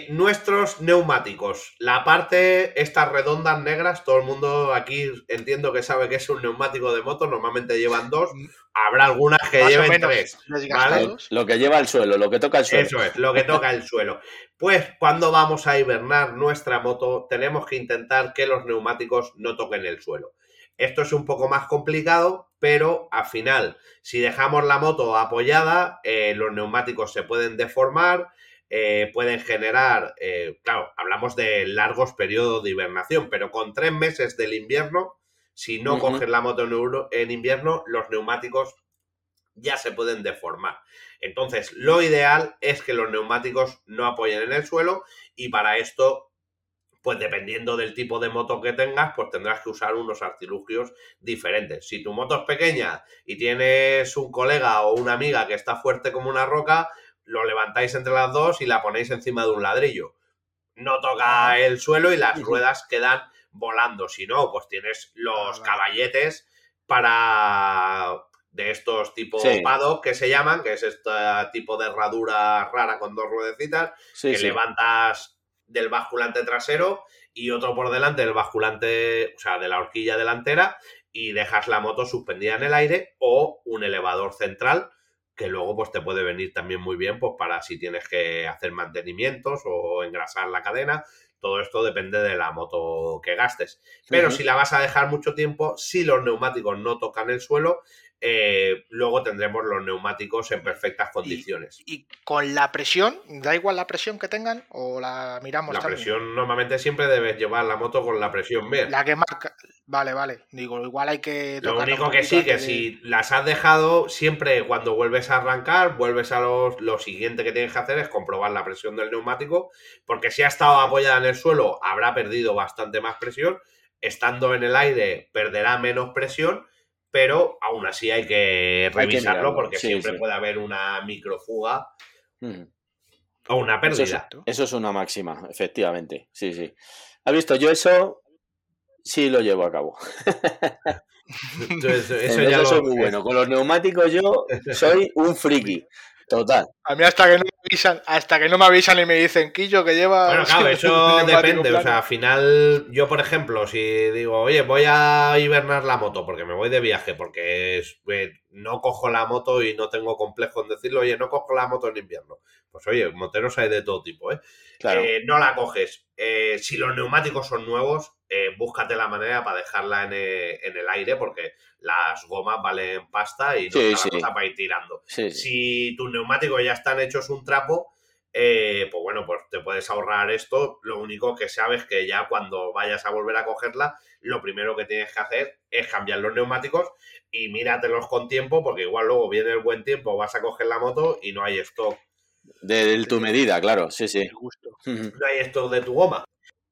nuestros neumáticos. La parte, estas redondas negras, todo el mundo aquí entiendo que sabe que es un neumático de moto, normalmente llevan dos, habrá algunas que
Más
lleven
menos
tres.
desgastados.
Lo que lleva al suelo, lo que toca el suelo.
Eso es, lo que toca el suelo. Pues cuando vamos a hibernar nuestra moto, tenemos que intentar que los neumáticos no toquen el suelo. Esto es un poco más complicado, pero al final, si dejamos la moto apoyada, eh, los neumáticos se pueden deformar, eh, pueden generar, eh, claro, hablamos de largos periodos de hibernación, pero con tres meses del invierno, si no
Ujú.
coges la moto en, euro- en invierno, los neumáticos ya se pueden deformar. Entonces, lo ideal es que los neumáticos no apoyen en el suelo y para esto, pues dependiendo del tipo de moto que tengas, pues tendrás que usar unos artilugios diferentes. Si tu moto es pequeña y tienes un colega o una amiga que está fuerte como una roca, lo levantáis entre las dos y la ponéis encima de un ladrillo. No toca el suelo y las ruedas quedan volando. Si no, pues tienes los
Ah,
caballetes para de estos tipo
Sí.
paddock que se llaman, que es este tipo de herradura rara con dos ruedecitas,
Sí,
que
sí.
levantas del basculante trasero y otro por delante del basculante, o sea, de la horquilla delantera y dejas la moto suspendida en el aire o un elevador central que luego pues te puede venir también muy bien pues para si tienes que hacer mantenimientos o engrasar la cadena. Todo esto depende de la moto que gastes. Pero si la vas a dejar mucho tiempo, si los neumáticos no tocan el suelo, eh, luego tendremos los neumáticos en perfectas condiciones.
Y con la presión, da igual la presión que tengan o la miramos
La
también.
presión normalmente siempre debes llevar la moto con la presión bien.
La que marca. Vale, vale. Digo, igual hay que.
Lo único que sí, que
de-
si las has dejado, siempre cuando vuelves a arrancar, vuelves a los, lo siguiente que tienes que hacer es comprobar la presión del neumático, porque si ha estado apoyada en el suelo, habrá perdido bastante más presión. Estando en el aire, perderá menos presión, pero aún así hay que revisarlo porque
sí,
siempre
sí.
puede haber una microfuga o una
Eso es,
pérdida.
eso es una máxima, efectivamente. Sí, sí. ¿Has visto? Yo eso sí lo llevo a cabo.
Entonces, eso ya
eso soy
lo-
muy bueno. Con los neumáticos yo soy un friki. Total.
A mí hasta que no me avisan, hasta que no me avisan y me dicen, Quillo, que lleva.
Bueno, claro, eso depende. O
plano".
sea, al final, yo, por ejemplo, si digo, oye, voy a hibernar la moto porque me voy de viaje, porque es- eh, no cojo la moto y no tengo complejo en decirlo, oye, no cojo la moto en invierno. Pues oye, moteros hay de todo tipo, ¿eh?
Claro.
Eh, no la coges. Eh, si los neumáticos son nuevos, eh, búscate la manera para dejarla en el, en el, aire porque las gomas valen pasta y no
Sí,
está
sí.
la cosa para ir tirando.
Sí, sí.
Si tus neumáticos ya están hechos un trapo, eh, pues bueno, pues te puedes ahorrar esto. Lo único que sabes que ya cuando vayas a volver a cogerla, lo primero que tienes que hacer es cambiar los neumáticos y míratelos con tiempo, porque igual luego viene el buen tiempo, vas a coger la moto y no hay stock,
De, de tu medida, claro, sí, sí.
No hay stock de tu goma.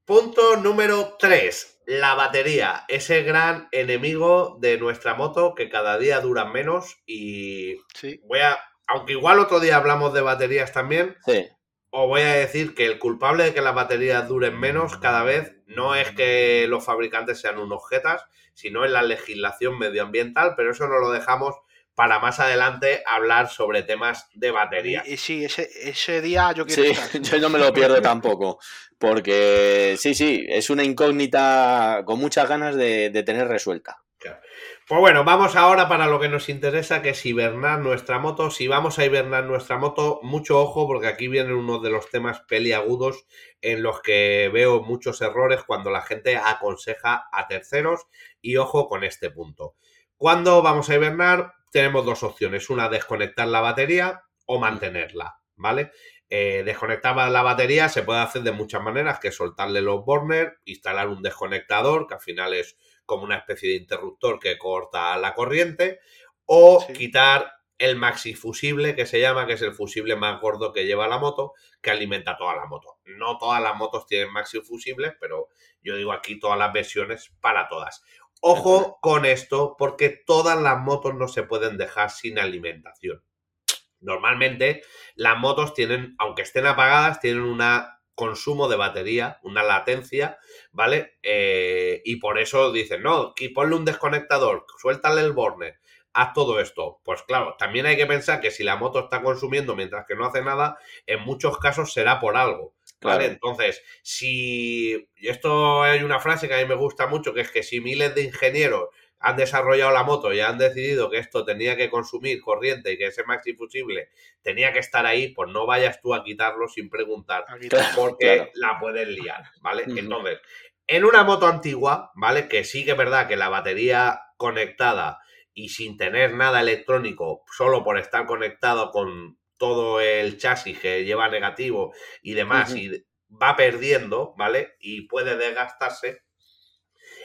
Punto número 3. La batería, ese gran enemigo de nuestra moto que cada día dura menos y
Sí.
voy a, aunque igual otro día hablamos de baterías también,
Sí,
os voy a decir que el culpable de que las baterías duren menos cada vez no es que los fabricantes sean unos jetas, sino en la legislación medioambiental, pero eso nos lo dejamos para más adelante hablar sobre temas de baterías.
Y, y sí, ese, ese día yo quiero
sí,
estar.
yo no me lo pierdo tampoco. Porque sí, sí, es una incógnita con muchas ganas de, de tener resuelta.
Pues bueno, vamos ahora para lo que nos interesa, que es hibernar nuestra moto. Si vamos a hibernar nuestra moto, mucho ojo, porque aquí vienen uno de los temas peliagudos en los que veo muchos errores cuando la gente aconseja a terceros. Y ojo con este punto. Cuando vamos a hibernar, tenemos dos opciones. Una, desconectar la batería o mantenerla, ¿vale? Eh, desconectar la batería se puede hacer de muchas maneras, que soltarle los burners, instalar un desconectador, que al final es como una especie de interruptor que corta la corriente, o
Sí.
quitar el maxi fusible que se llama, que es el fusible más gordo que lleva la moto, que alimenta toda la moto. No todas las motos tienen maxi fusibles, pero yo digo aquí todas las versiones para todas. Ojo con esto, porque todas las motos no se pueden dejar sin alimentación. Normalmente las motos tienen, aunque estén apagadas, tienen un consumo de batería, una latencia, ¿vale? Eh, y por eso dicen, no, ponle un desconectador, suéltale el borne, haz todo esto. Pues claro, también hay que pensar que si la moto está consumiendo mientras que no hace nada, en muchos casos será por algo. ¿Vale? Entonces, si y esto hay una frase que a mí me gusta mucho, que es que si miles de ingenieros han desarrollado la moto y han decidido que esto tenía que consumir corriente y que ese maxi fusible tenía que estar ahí, pues no vayas tú a quitarlo sin preguntar,
Claro.
porque la puedes liar, ¿vale? Entonces, en una moto antigua, ¿vale? Que sí que es verdad que la batería conectada y sin tener nada electrónico, solo por estar conectado con todo el chasis que lleva negativo y demás, y va perdiendo, ¿vale? Y puede desgastarse.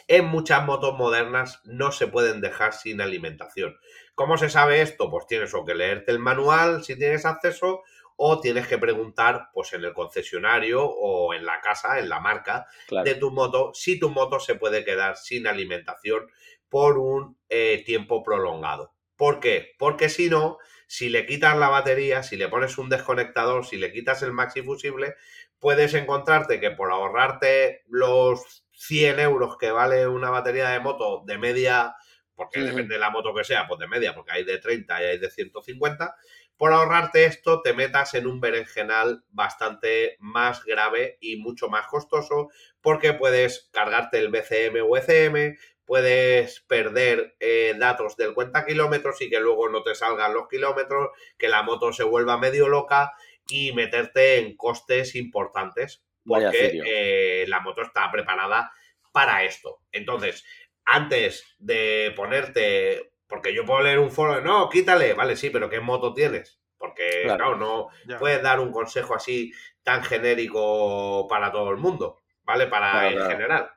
En muchas motos modernas no se pueden dejar sin alimentación. ¿Cómo se sabe esto? Pues tienes o que leerte el manual si tienes acceso o tienes que preguntar pues en el concesionario o en la casa, en la marca
Claro.
de tu moto, si tu moto se puede quedar sin alimentación por un eh, tiempo prolongado. ¿Por qué? Porque si no, si le quitas la batería, si le pones un desconectador, si le quitas el maxi fusible, puedes encontrarte que por ahorrarte los 100 euros que vale una batería de moto de media, porque depende de la moto que sea, pues de media, porque hay de 30 y hay de 150, por ahorrarte esto te metas en un berenjenal bastante más grave y mucho más costoso, porque puedes cargarte el BCM o ECM, puedes perder eh, datos del cuenta kilómetros y que luego no te salgan los kilómetros, que la moto se vuelva medio loca y meterte en costes importantes porque eh, la moto está preparada para esto. Entonces, antes de ponerte, porque yo puedo leer un foro de, no, quítale, vale, sí, pero ¿qué moto tienes? Porque,
Claro.
claro, no
Ya.
puedes dar un consejo así tan genérico para todo el mundo, ¿vale? Para
Claro,
en
claro.
general.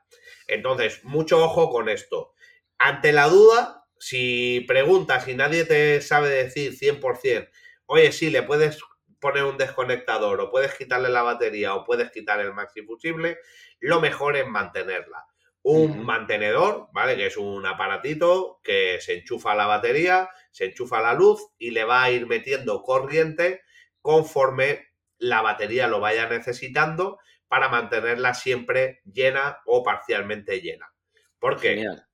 Entonces, mucho ojo con esto. Ante la duda, si preguntas y nadie te sabe decir 100%, oye, sí, le puedes poner un desconectador o puedes quitarle la batería o puedes quitar el maxi fusible, lo mejor es mantenerla. Un mantenedor, ¿vale? Que es un aparatito que se enchufa a la batería, se enchufa a la luz y le va a ir metiendo corriente conforme la batería lo vaya necesitando para mantenerla siempre llena o parcialmente llena. ¿Por qué?
Genial.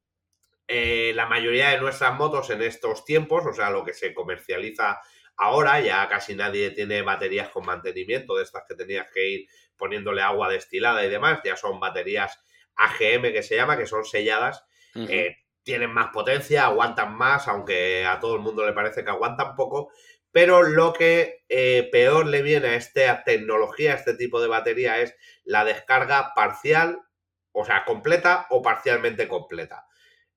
eh, la mayoría de nuestras motos en estos tiempos, o sea, lo que se comercializa ahora, ya casi nadie tiene baterías con mantenimiento, de estas que tenías que ir poniéndole agua destilada y demás, ya son baterías AGM que se llama, que son selladas, eh, tienen más potencia, aguantan más, aunque a todo el mundo le parece que aguantan poco, pero lo que eh, peor le viene a esta tecnología, a este tipo de batería, es la descarga parcial o sea, completa o parcialmente completa.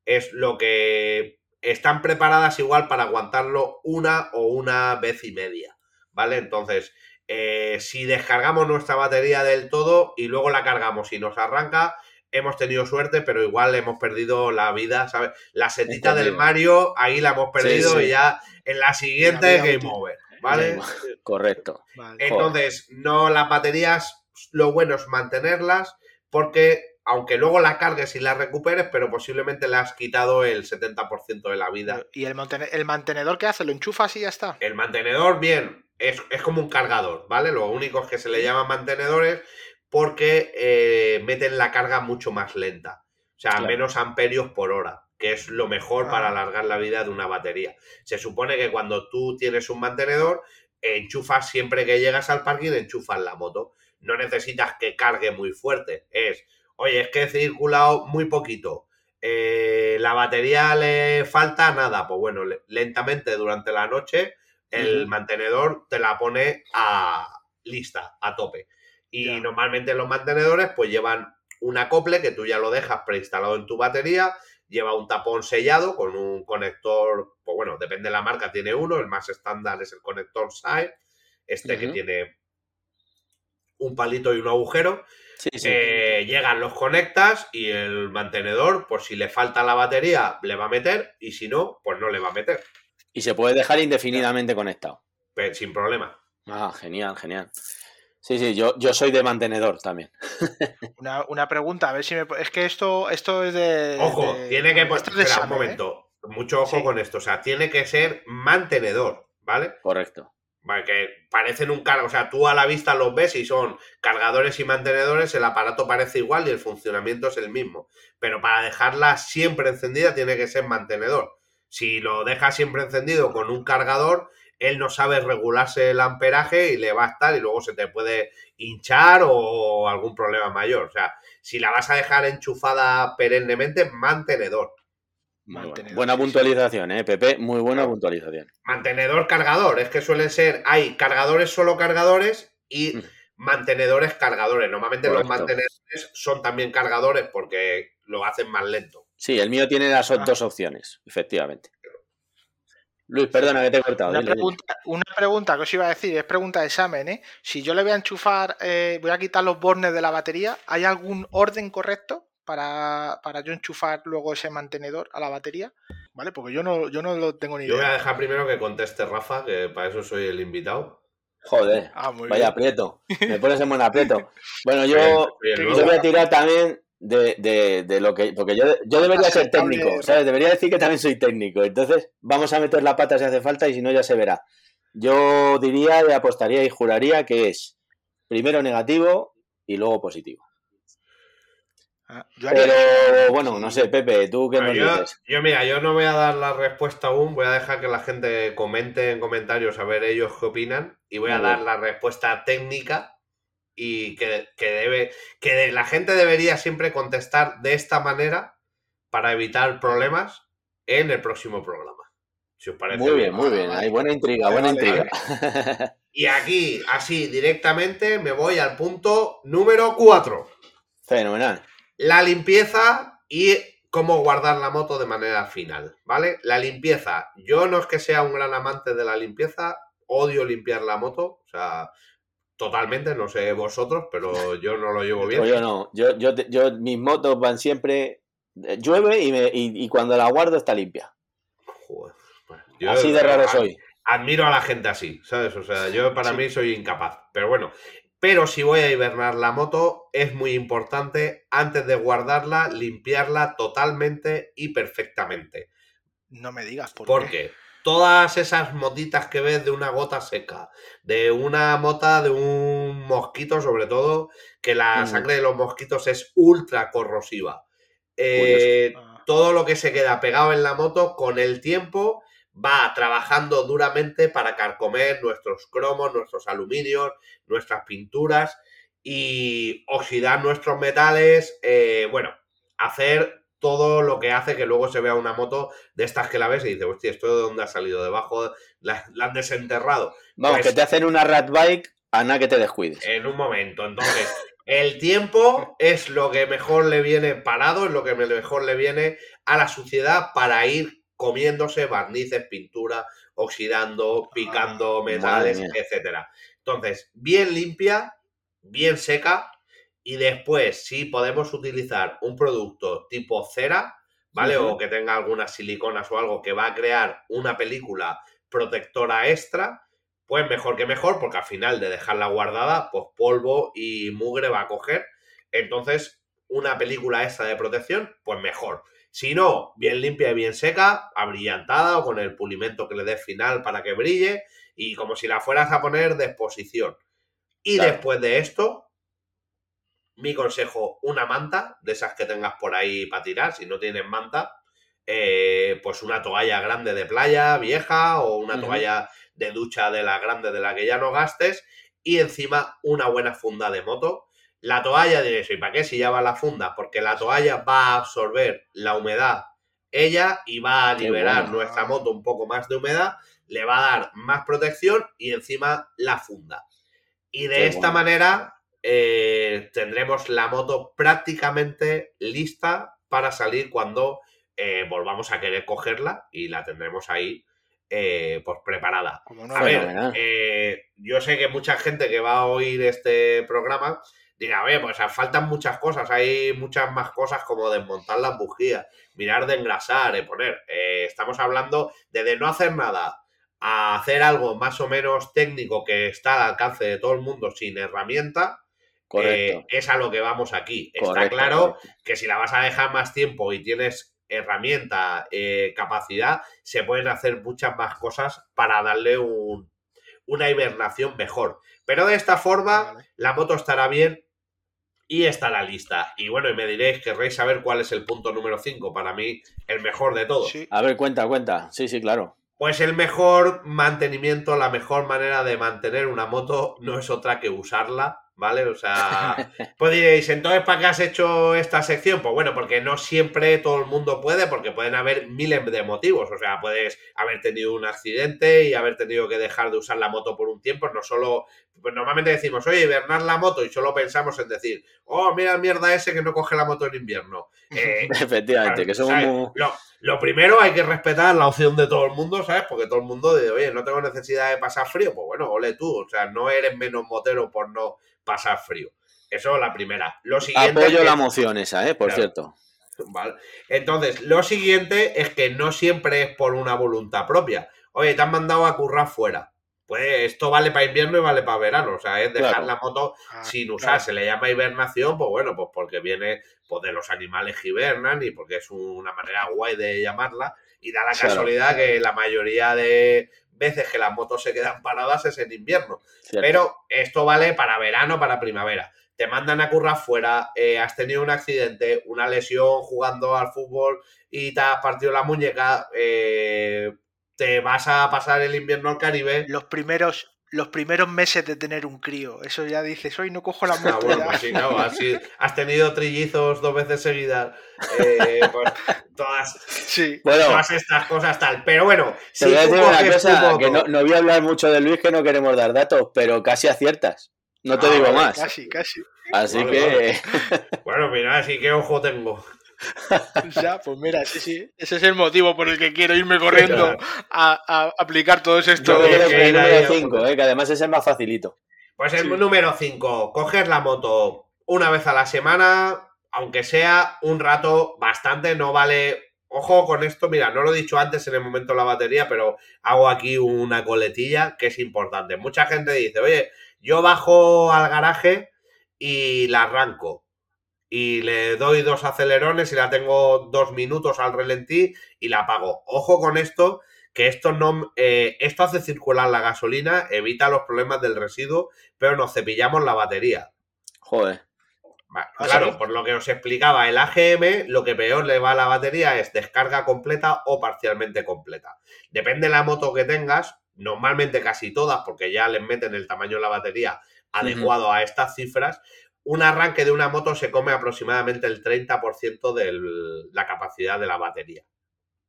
Es lo que están preparadas igual para aguantarlo una o una vez y media, ¿vale? Entonces, eh, si descargamos nuestra batería del todo y luego la cargamos y nos arranca, hemos tenido suerte, pero igual hemos perdido la vida, ¿sabes? La setita del Mario, ahí la hemos perdido y ya en la siguiente Game Over, ¿vale?
Correcto.
Entonces, no las baterías, lo bueno es mantenerlas porque aunque luego la cargues y la recuperes, pero posiblemente le has quitado el 70% de la vida.
¿Y el, el mantenedor qué hace? ¿Lo enchufas y ya está?
El mantenedor, bien, es, como un cargador, ¿vale? Lo único es que se le llaman mantenedores porque eh, meten la carga mucho más lenta. O sea, menos amperios por hora, que es lo mejor para ah. alargar la vida de una batería. Se supone que cuando tú tienes un mantenedor, enchufas siempre que llegas al parking, enchufas la moto. No necesitas que cargue muy fuerte. Es, oye, es que he circulado muy poquito. Eh, la batería le falta nada. Pues bueno, lentamente durante la noche el mantenedor te la pone a lista, a tope. Y normalmente los mantenedores pues llevan un acople que tú ya lo dejas preinstalado en tu batería, lleva un tapón sellado con un conector, pues bueno, depende de la marca, tiene uno, el más estándar es el conector SAE, este que tiene un palito y un agujero. Eh, llegan, los conectas y el mantenedor, pues si le falta la batería, le va a meter y si no, pues no le va a meter.
Y se puede dejar indefinidamente conectado.
sin problema.
Ah, genial, genial. Sí, sí, yo, yo soy de mantenedor también.
Una, pregunta, a ver si me. Es que esto, esto es de.
Ojo, tiene que. Esto un momento. ¿eh? Mucho ojo con esto. O sea, tiene que ser mantenedor, ¿vale?
Correcto.
Vale, que parecen un cargo. O sea, tú a la vista los ves y son cargadores y mantenedores, el aparato parece igual y el funcionamiento es el mismo. Pero para dejarla siempre encendida tiene que ser mantenedor. Si lo dejas siempre encendido con un cargador, él no sabe regularse el amperaje y le va a estar y luego se te puede hinchar o algún problema mayor. O sea, si la vas a dejar enchufada perennemente, mantenedor.
Buena puntualización, ¿eh, Pepe? Muy buena puntualización.
Mantenedor cargador, es que suelen ser, hay cargadores solo cargadores y mm. mantenedores cargadores. Normalmente los mantenedores son también cargadores porque lo hacen más lento.
Sí, el mío tiene las ah. dos opciones, efectivamente. Luis, perdona que te he cortado.
Una, pregunta, que os iba a decir, es pregunta de examen, ¿eh? Si yo le voy a enchufar, eh, voy a quitar los bornes de la batería, ¿hay algún orden correcto para, yo enchufar luego ese mantenedor a la batería? ¿Vale? Porque yo no, yo no lo tengo ni idea.
Yo voy a dejar primero que conteste Rafa, que para eso soy el invitado.
Joder, ah, vaya aprieto. Me pones en buen aprieto. Bueno, yo, yo voy a tirar también de, de, de, lo que. Porque yo, yo debería ser técnico, ¿sabes? Debería decir que también soy técnico. Entonces, vamos a meter la pata si hace falta y si no, ya se verá. Yo diría, le apostaría y juraría que es primero negativo y luego positivo. Ah, Pero bueno, no sé, Pepe, ¿tú qué nos
yo,
dices?
Yo, mira, yo no voy a dar la respuesta aún, voy a dejar que la gente comente en comentarios a ver ellos qué opinan y voy a dar la respuesta técnica y que, debe, que la gente debería siempre contestar de esta manera para evitar problemas en el próximo programa. Si os parece
muy bien, muy bien. Hay buena intriga, buena intriga.
Y aquí, así, directamente, me voy al punto número 4.
Fenomenal.
La limpieza y cómo guardar la moto de manera final, ¿vale? La limpieza. Yo no es que sea un gran amante de la limpieza, odio limpiar la moto, o sea, totalmente, no sé vosotros, pero yo no lo llevo bien.
Pues yo no, yo, yo, yo, mis motos van siempre, eh, llueve y, me, y, cuando la guardo está limpia. así de raro soy.
Admiro a la gente así, ¿sabes? O sea, yo para mí soy incapaz, pero bueno. Pero si voy a hibernar la moto, es muy importante, antes de guardarla, limpiarla totalmente y perfectamente.
No me digas por,
¿Por qué? Todas esas motitas que ves de una gota seca, de una mota de un mosquito, sobre todo, que la sangre de los mosquitos es ultra corrosiva. Eh, ah. todo lo que se queda pegado en la moto con el tiempo va trabajando duramente para carcomer nuestros cromos, nuestros aluminios, nuestras pinturas y oxidar nuestros metales, eh, bueno, hacer todo lo que hace que luego se vea una moto de estas que la ves y dices, hostia, ¿esto de dónde ha salido? ¿Debajo? ¿La, han desenterrado?
Vamos,
pues
que te hacen una rat bike a nada que te descuides.
En un momento. Entonces, El tiempo es lo que mejor le viene parado, es lo que mejor le viene a la suciedad para ir comiéndose barnices, pintura, oxidando, picando
Ah,
metales,
madre mía.
etcétera. Entonces, bien limpia, bien seca y después si podemos utilizar un producto tipo cera, ¿vale? O que tenga algunas siliconas o algo que va a crear una película protectora extra, pues mejor que mejor, porque al final de dejarla guardada, pues polvo y mugre va a coger. Entonces, una película extra de protección, pues mejor. Si no, bien limpia y bien seca, abrillantada o con el pulimento que le dé final para que brille y como si la fueras a poner de exposición. Y
Claro.
después de esto, mi consejo, una manta, de esas que tengas por ahí para tirar, si no tienes manta, eh, pues una toalla grande de playa, vieja, o una toalla de ducha de la grande de la que ya no gastes, y encima una buena funda de moto. La toalla, diréis, ¿y para qué si ya va la funda? Porque la toalla va a absorber la humedad ella y va a liberar
bueno.
nuestra moto un poco más de humedad, le va a dar más protección y encima la funda. Y de
Qué
esta
bueno.
manera eh, tendremos la moto prácticamente lista para salir cuando eh, volvamos a querer cogerla y la tendremos ahí eh, pues preparada.
No,
A ver, eh, yo sé que mucha gente que va a oír este programa dirá, oye, pues faltan muchas cosas, hay muchas más cosas como desmontar las bujías, mirar de engrasar, de poner. Eh, estamos hablando de, de no hacer nada a hacer algo más o menos técnico que está al alcance de todo el mundo sin herramienta,
Correcto.
eh, es a lo que vamos aquí. Está claro
correcto.
que si la vas a dejar más tiempo y tienes herramienta, eh, capacidad, se pueden hacer muchas más cosas para darle un- una hibernación mejor. Pero de esta forma,
Vale.
la moto estará bien y estará lista. Y bueno, y me diréis, querréis saber cuál es el punto número 5, para mí el mejor de todos.
Sí.
A ver, cuenta, cuenta. Sí, sí, claro.
Pues el mejor mantenimiento, la mejor manera de mantener una moto no es otra que usarla, ¿vale? O sea, pues diréis, entonces, ¿para qué has hecho esta sección? Pues bueno, porque no siempre todo el mundo puede, porque pueden haber miles de motivos. O sea, puedes haber tenido un accidente y haber tenido que dejar de usar la moto por un tiempo, no solo... Pues normalmente decimos, oye, hibernar la moto y solo pensamos en decir, oh, mira mierda ese que no coge la moto en invierno. Eh,
Efectivamente, que somos muy...
Lo, lo primero hay que respetar la opción de todo el mundo, ¿sabes? Porque todo el mundo dice, oye, no tengo necesidad de pasar frío. Pues bueno, ole tú, o sea, no eres menos motero por no pasar frío. Eso es la primera. Lo siguiente
Apoyo
es
la moción esa, ¿eh? Por
Claro.
cierto.
Vale. Entonces, lo siguiente es que no siempre es por una voluntad propia. Oye, te han mandado a currar fuera. Pues esto vale para invierno y vale para verano. O sea, es dejar
Claro.
la moto
Ah,
sin usar.
claro.
Se le llama hibernación, pues bueno, pues porque viene pues, de los animales que hibernan y porque es una manera guay de llamarla. Y da la
Claro.
casualidad que la mayoría de veces que las motos se quedan paradas es en invierno.
Cierto.
Pero esto vale para verano, para primavera. Te mandan a currar fuera, eh, has tenido un accidente, una lesión jugando al fútbol y te has partido la muñeca, eh, te vas a pasar el invierno al Caribe.
Los primeros, los primeros meses de tener un crío. Eso ya dices, hoy no cojo la
Ah,
moto
bueno,
ya".
pues sí, claro, así- has tenido trillizos dos veces seguidas, eh, pues todas,
Sí.
Bueno,
todas estas cosas tal. Pero bueno,
te
si
voy a decir una cosa, que no, voy a hablar mucho de Luis, que no queremos dar datos, pero casi aciertas. No te
Ah,
digo
vale,
más.
Casi, casi.
Así
Vale,
que...
Bueno, mira, así que ojo tengo.
Ya, pues mira, sí, sí. Ese es el motivo por el que quiero irme corriendo a, a aplicar todos estos.
que
con el número
a
5,
foto.
eh, que además es el más facilito.
Pues el
Sí.
número 5, coger la moto una vez a la semana, aunque sea un rato bastante, no vale. Ojo con esto, mira, no lo he dicho antes en el momento de la batería, pero hago aquí una coletilla que es importante. Mucha gente dice, oye, yo bajo al garaje y la arranco. Y le doy dos acelerones y la tengo dos minutos al relentí y la apago. Ojo con esto, que esto no eh, esto hace circular la gasolina, evita los problemas del residuo, pero nos cepillamos la batería.
Joder.
Va,
¿Ah,
claro, por lo que os explicaba, el AGM lo que peor le va a la batería es descarga completa o parcialmente completa. Depende de la moto que tengas, normalmente casi todas, porque ya les meten el tamaño de la batería adecuado a estas cifras, un arranque de una moto se come aproximadamente el 30% de la capacidad de la batería.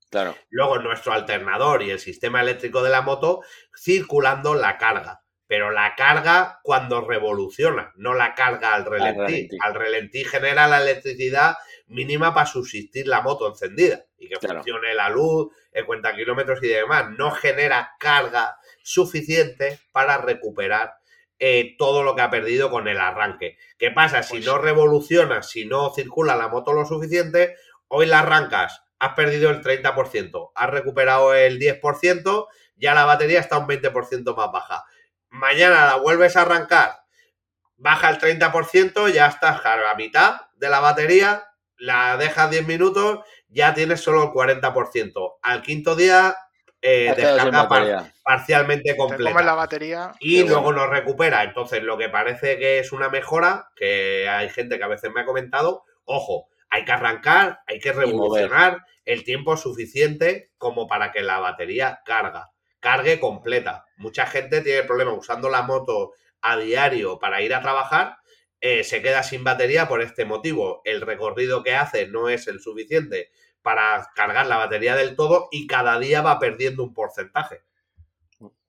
Claro.
Luego nuestro alternador y el sistema eléctrico de la moto circulando la carga. pero la carga cuando revoluciona, no la carga al relentí.
relentí.
Al relentí genera la electricidad mínima para subsistir la moto encendida y que
Claro.
funcione la luz, el cuenta kilómetros y demás. No genera carga suficiente para recuperar eh, todo lo que ha perdido con el arranque. ¿Qué pasa? Si
Pues-
no revoluciona, si no circula la moto lo suficiente, hoy la arrancas, has perdido el 30%, has recuperado el 10%, ya la batería está un 20% más baja. Mañana la vuelves a arrancar, baja el 30%, ya estás a la mitad de la batería, la dejas 10 minutos, ya tienes solo el 40%. Al quinto día, eh, descarga par- parcialmente
Te
completa
comes la batería.
y luego nos recupera. Entonces, lo que parece que es una mejora, que hay gente que a veces me ha comentado, ojo, hay que arrancar, hay que revolucionar el tiempo suficiente como para que la batería carga, cargue completa. Mucha gente tiene problemas usando la moto a diario para ir a trabajar, eh, se queda sin batería por este motivo. El recorrido que hace no es el suficiente para cargar la batería del todo y cada día va perdiendo un porcentaje.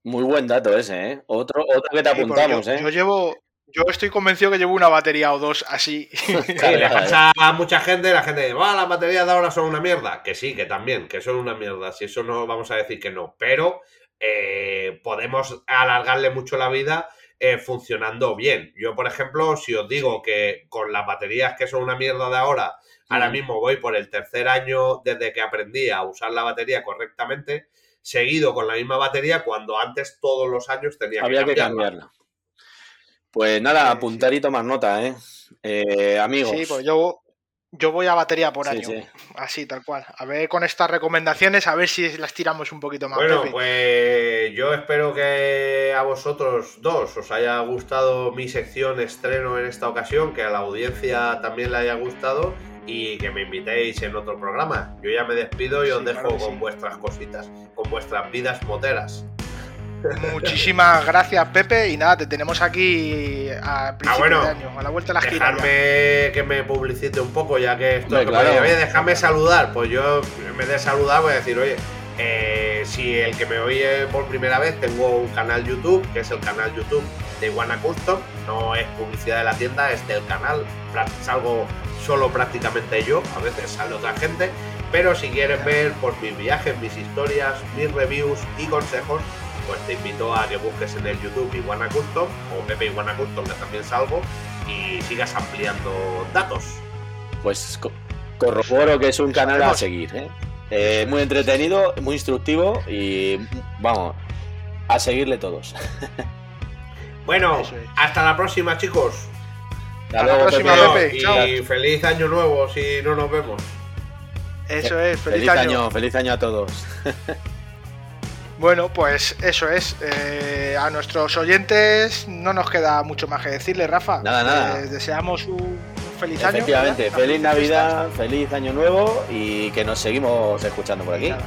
Muy buen dato ese, ¿eh? Otro, otro que te
Sí,
apuntamos,
yo,
¿eh?
yo llevo. Yo estoy convencido que llevo una batería o dos así.
Sí, le pasa a mucha gente, la gente dice, "Ah, las baterías de ahora son una mierda. Que sí, que también, que son una mierda. Si eso no vamos a decir que no. Pero eh, podemos alargarle mucho la vida eh, funcionando bien. Yo, por ejemplo, si os digo que con las baterías que son una mierda de ahora, ahora mismo voy por el tercer año desde que aprendí a usar la batería correctamente, seguido con la misma batería cuando antes todos los años tenía
Había que
cambiarla.
cambiarla. Pues nada, apuntar y tomar nota, ¿eh? Eh, amigos.
Sí, pues yo, yo voy a batería por
Sí,
año.
sí.
Así, tal cual. A ver con estas recomendaciones, a ver si las tiramos un poquito más.
Bueno,
Pepe.
pues yo espero que a vosotros dos os haya gustado mi sección estreno en esta ocasión, que a la audiencia también le haya gustado y que me invitéis en otro programa. Yo ya me despido y os
Sí,
dejo
claro
con
sí.
vuestras cositas, con vuestras vidas moteras.
Muchísimas gracias, Pepe. Y nada, te tenemos aquí a principio
bueno,
de año, a la vuelta de la.
Dejarme que me publicite un poco, ya que esto
Hombre,
que
claro.
me- oye, déjame saludar. Pues yo, en vez de saludar, voy a decir, oye, eh, si el que me oye por primera vez, tengo un canal YouTube, que es el canal YouTube de Iguana Custom. No es publicidad de la tienda, es del canal. Salgo solo prácticamente yo, a veces sale otra gente. Pero si quieres ver por mis viajes, mis historias, mis reviews y consejos, pues te invito a que busques en el YouTube Iguana Custom o Pepe Iguana Custom, que también salgo, y sigas ampliando datos.
Pues co- corroboro que es un canal a seguir, ¿eh? Eh, muy entretenido, muy instructivo y vamos, a seguirle todos.
Bueno,
es.
hasta la próxima, chicos.
Hasta
Hasta la próxima,
Pepe.
Pepe.
y
chao.
feliz año nuevo si no nos vemos.
Eso es, feliz,
Feliz
año.
año, feliz año a todos.
Bueno, pues eso es. Eh, a nuestros oyentes no nos queda mucho más que decirle, Rafa.
Nada, nada.
Les deseamos un, feliz año.
Efectivamente,
¿verdad?
feliz Navidad, feliz año nuevo y que nos seguimos escuchando por aquí.
Nada,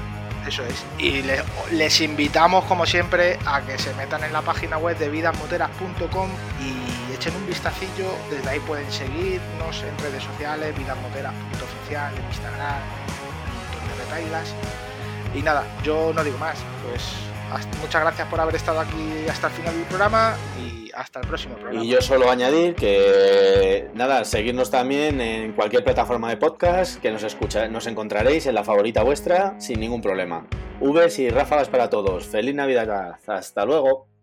Eso es. Y le- les invitamos, como siempre, a que se metan en la página web de vidasmoteras.com y echen un vistacillo. Desde ahí pueden seguirnos en redes sociales, vidasmoteras.oficial, en Instagram, un montón de retailas. Y nada, yo no digo más. Pues muchas gracias por haber estado aquí hasta el final del programa y hasta el próximo programa.
Y yo solo añadir que nada, seguirnos también en cualquier plataforma de podcast que nos escucha, nos encontraréis en la favorita vuestra sin ningún problema. Vs y ráfagas para todos. Feliz Navidad. Hasta luego.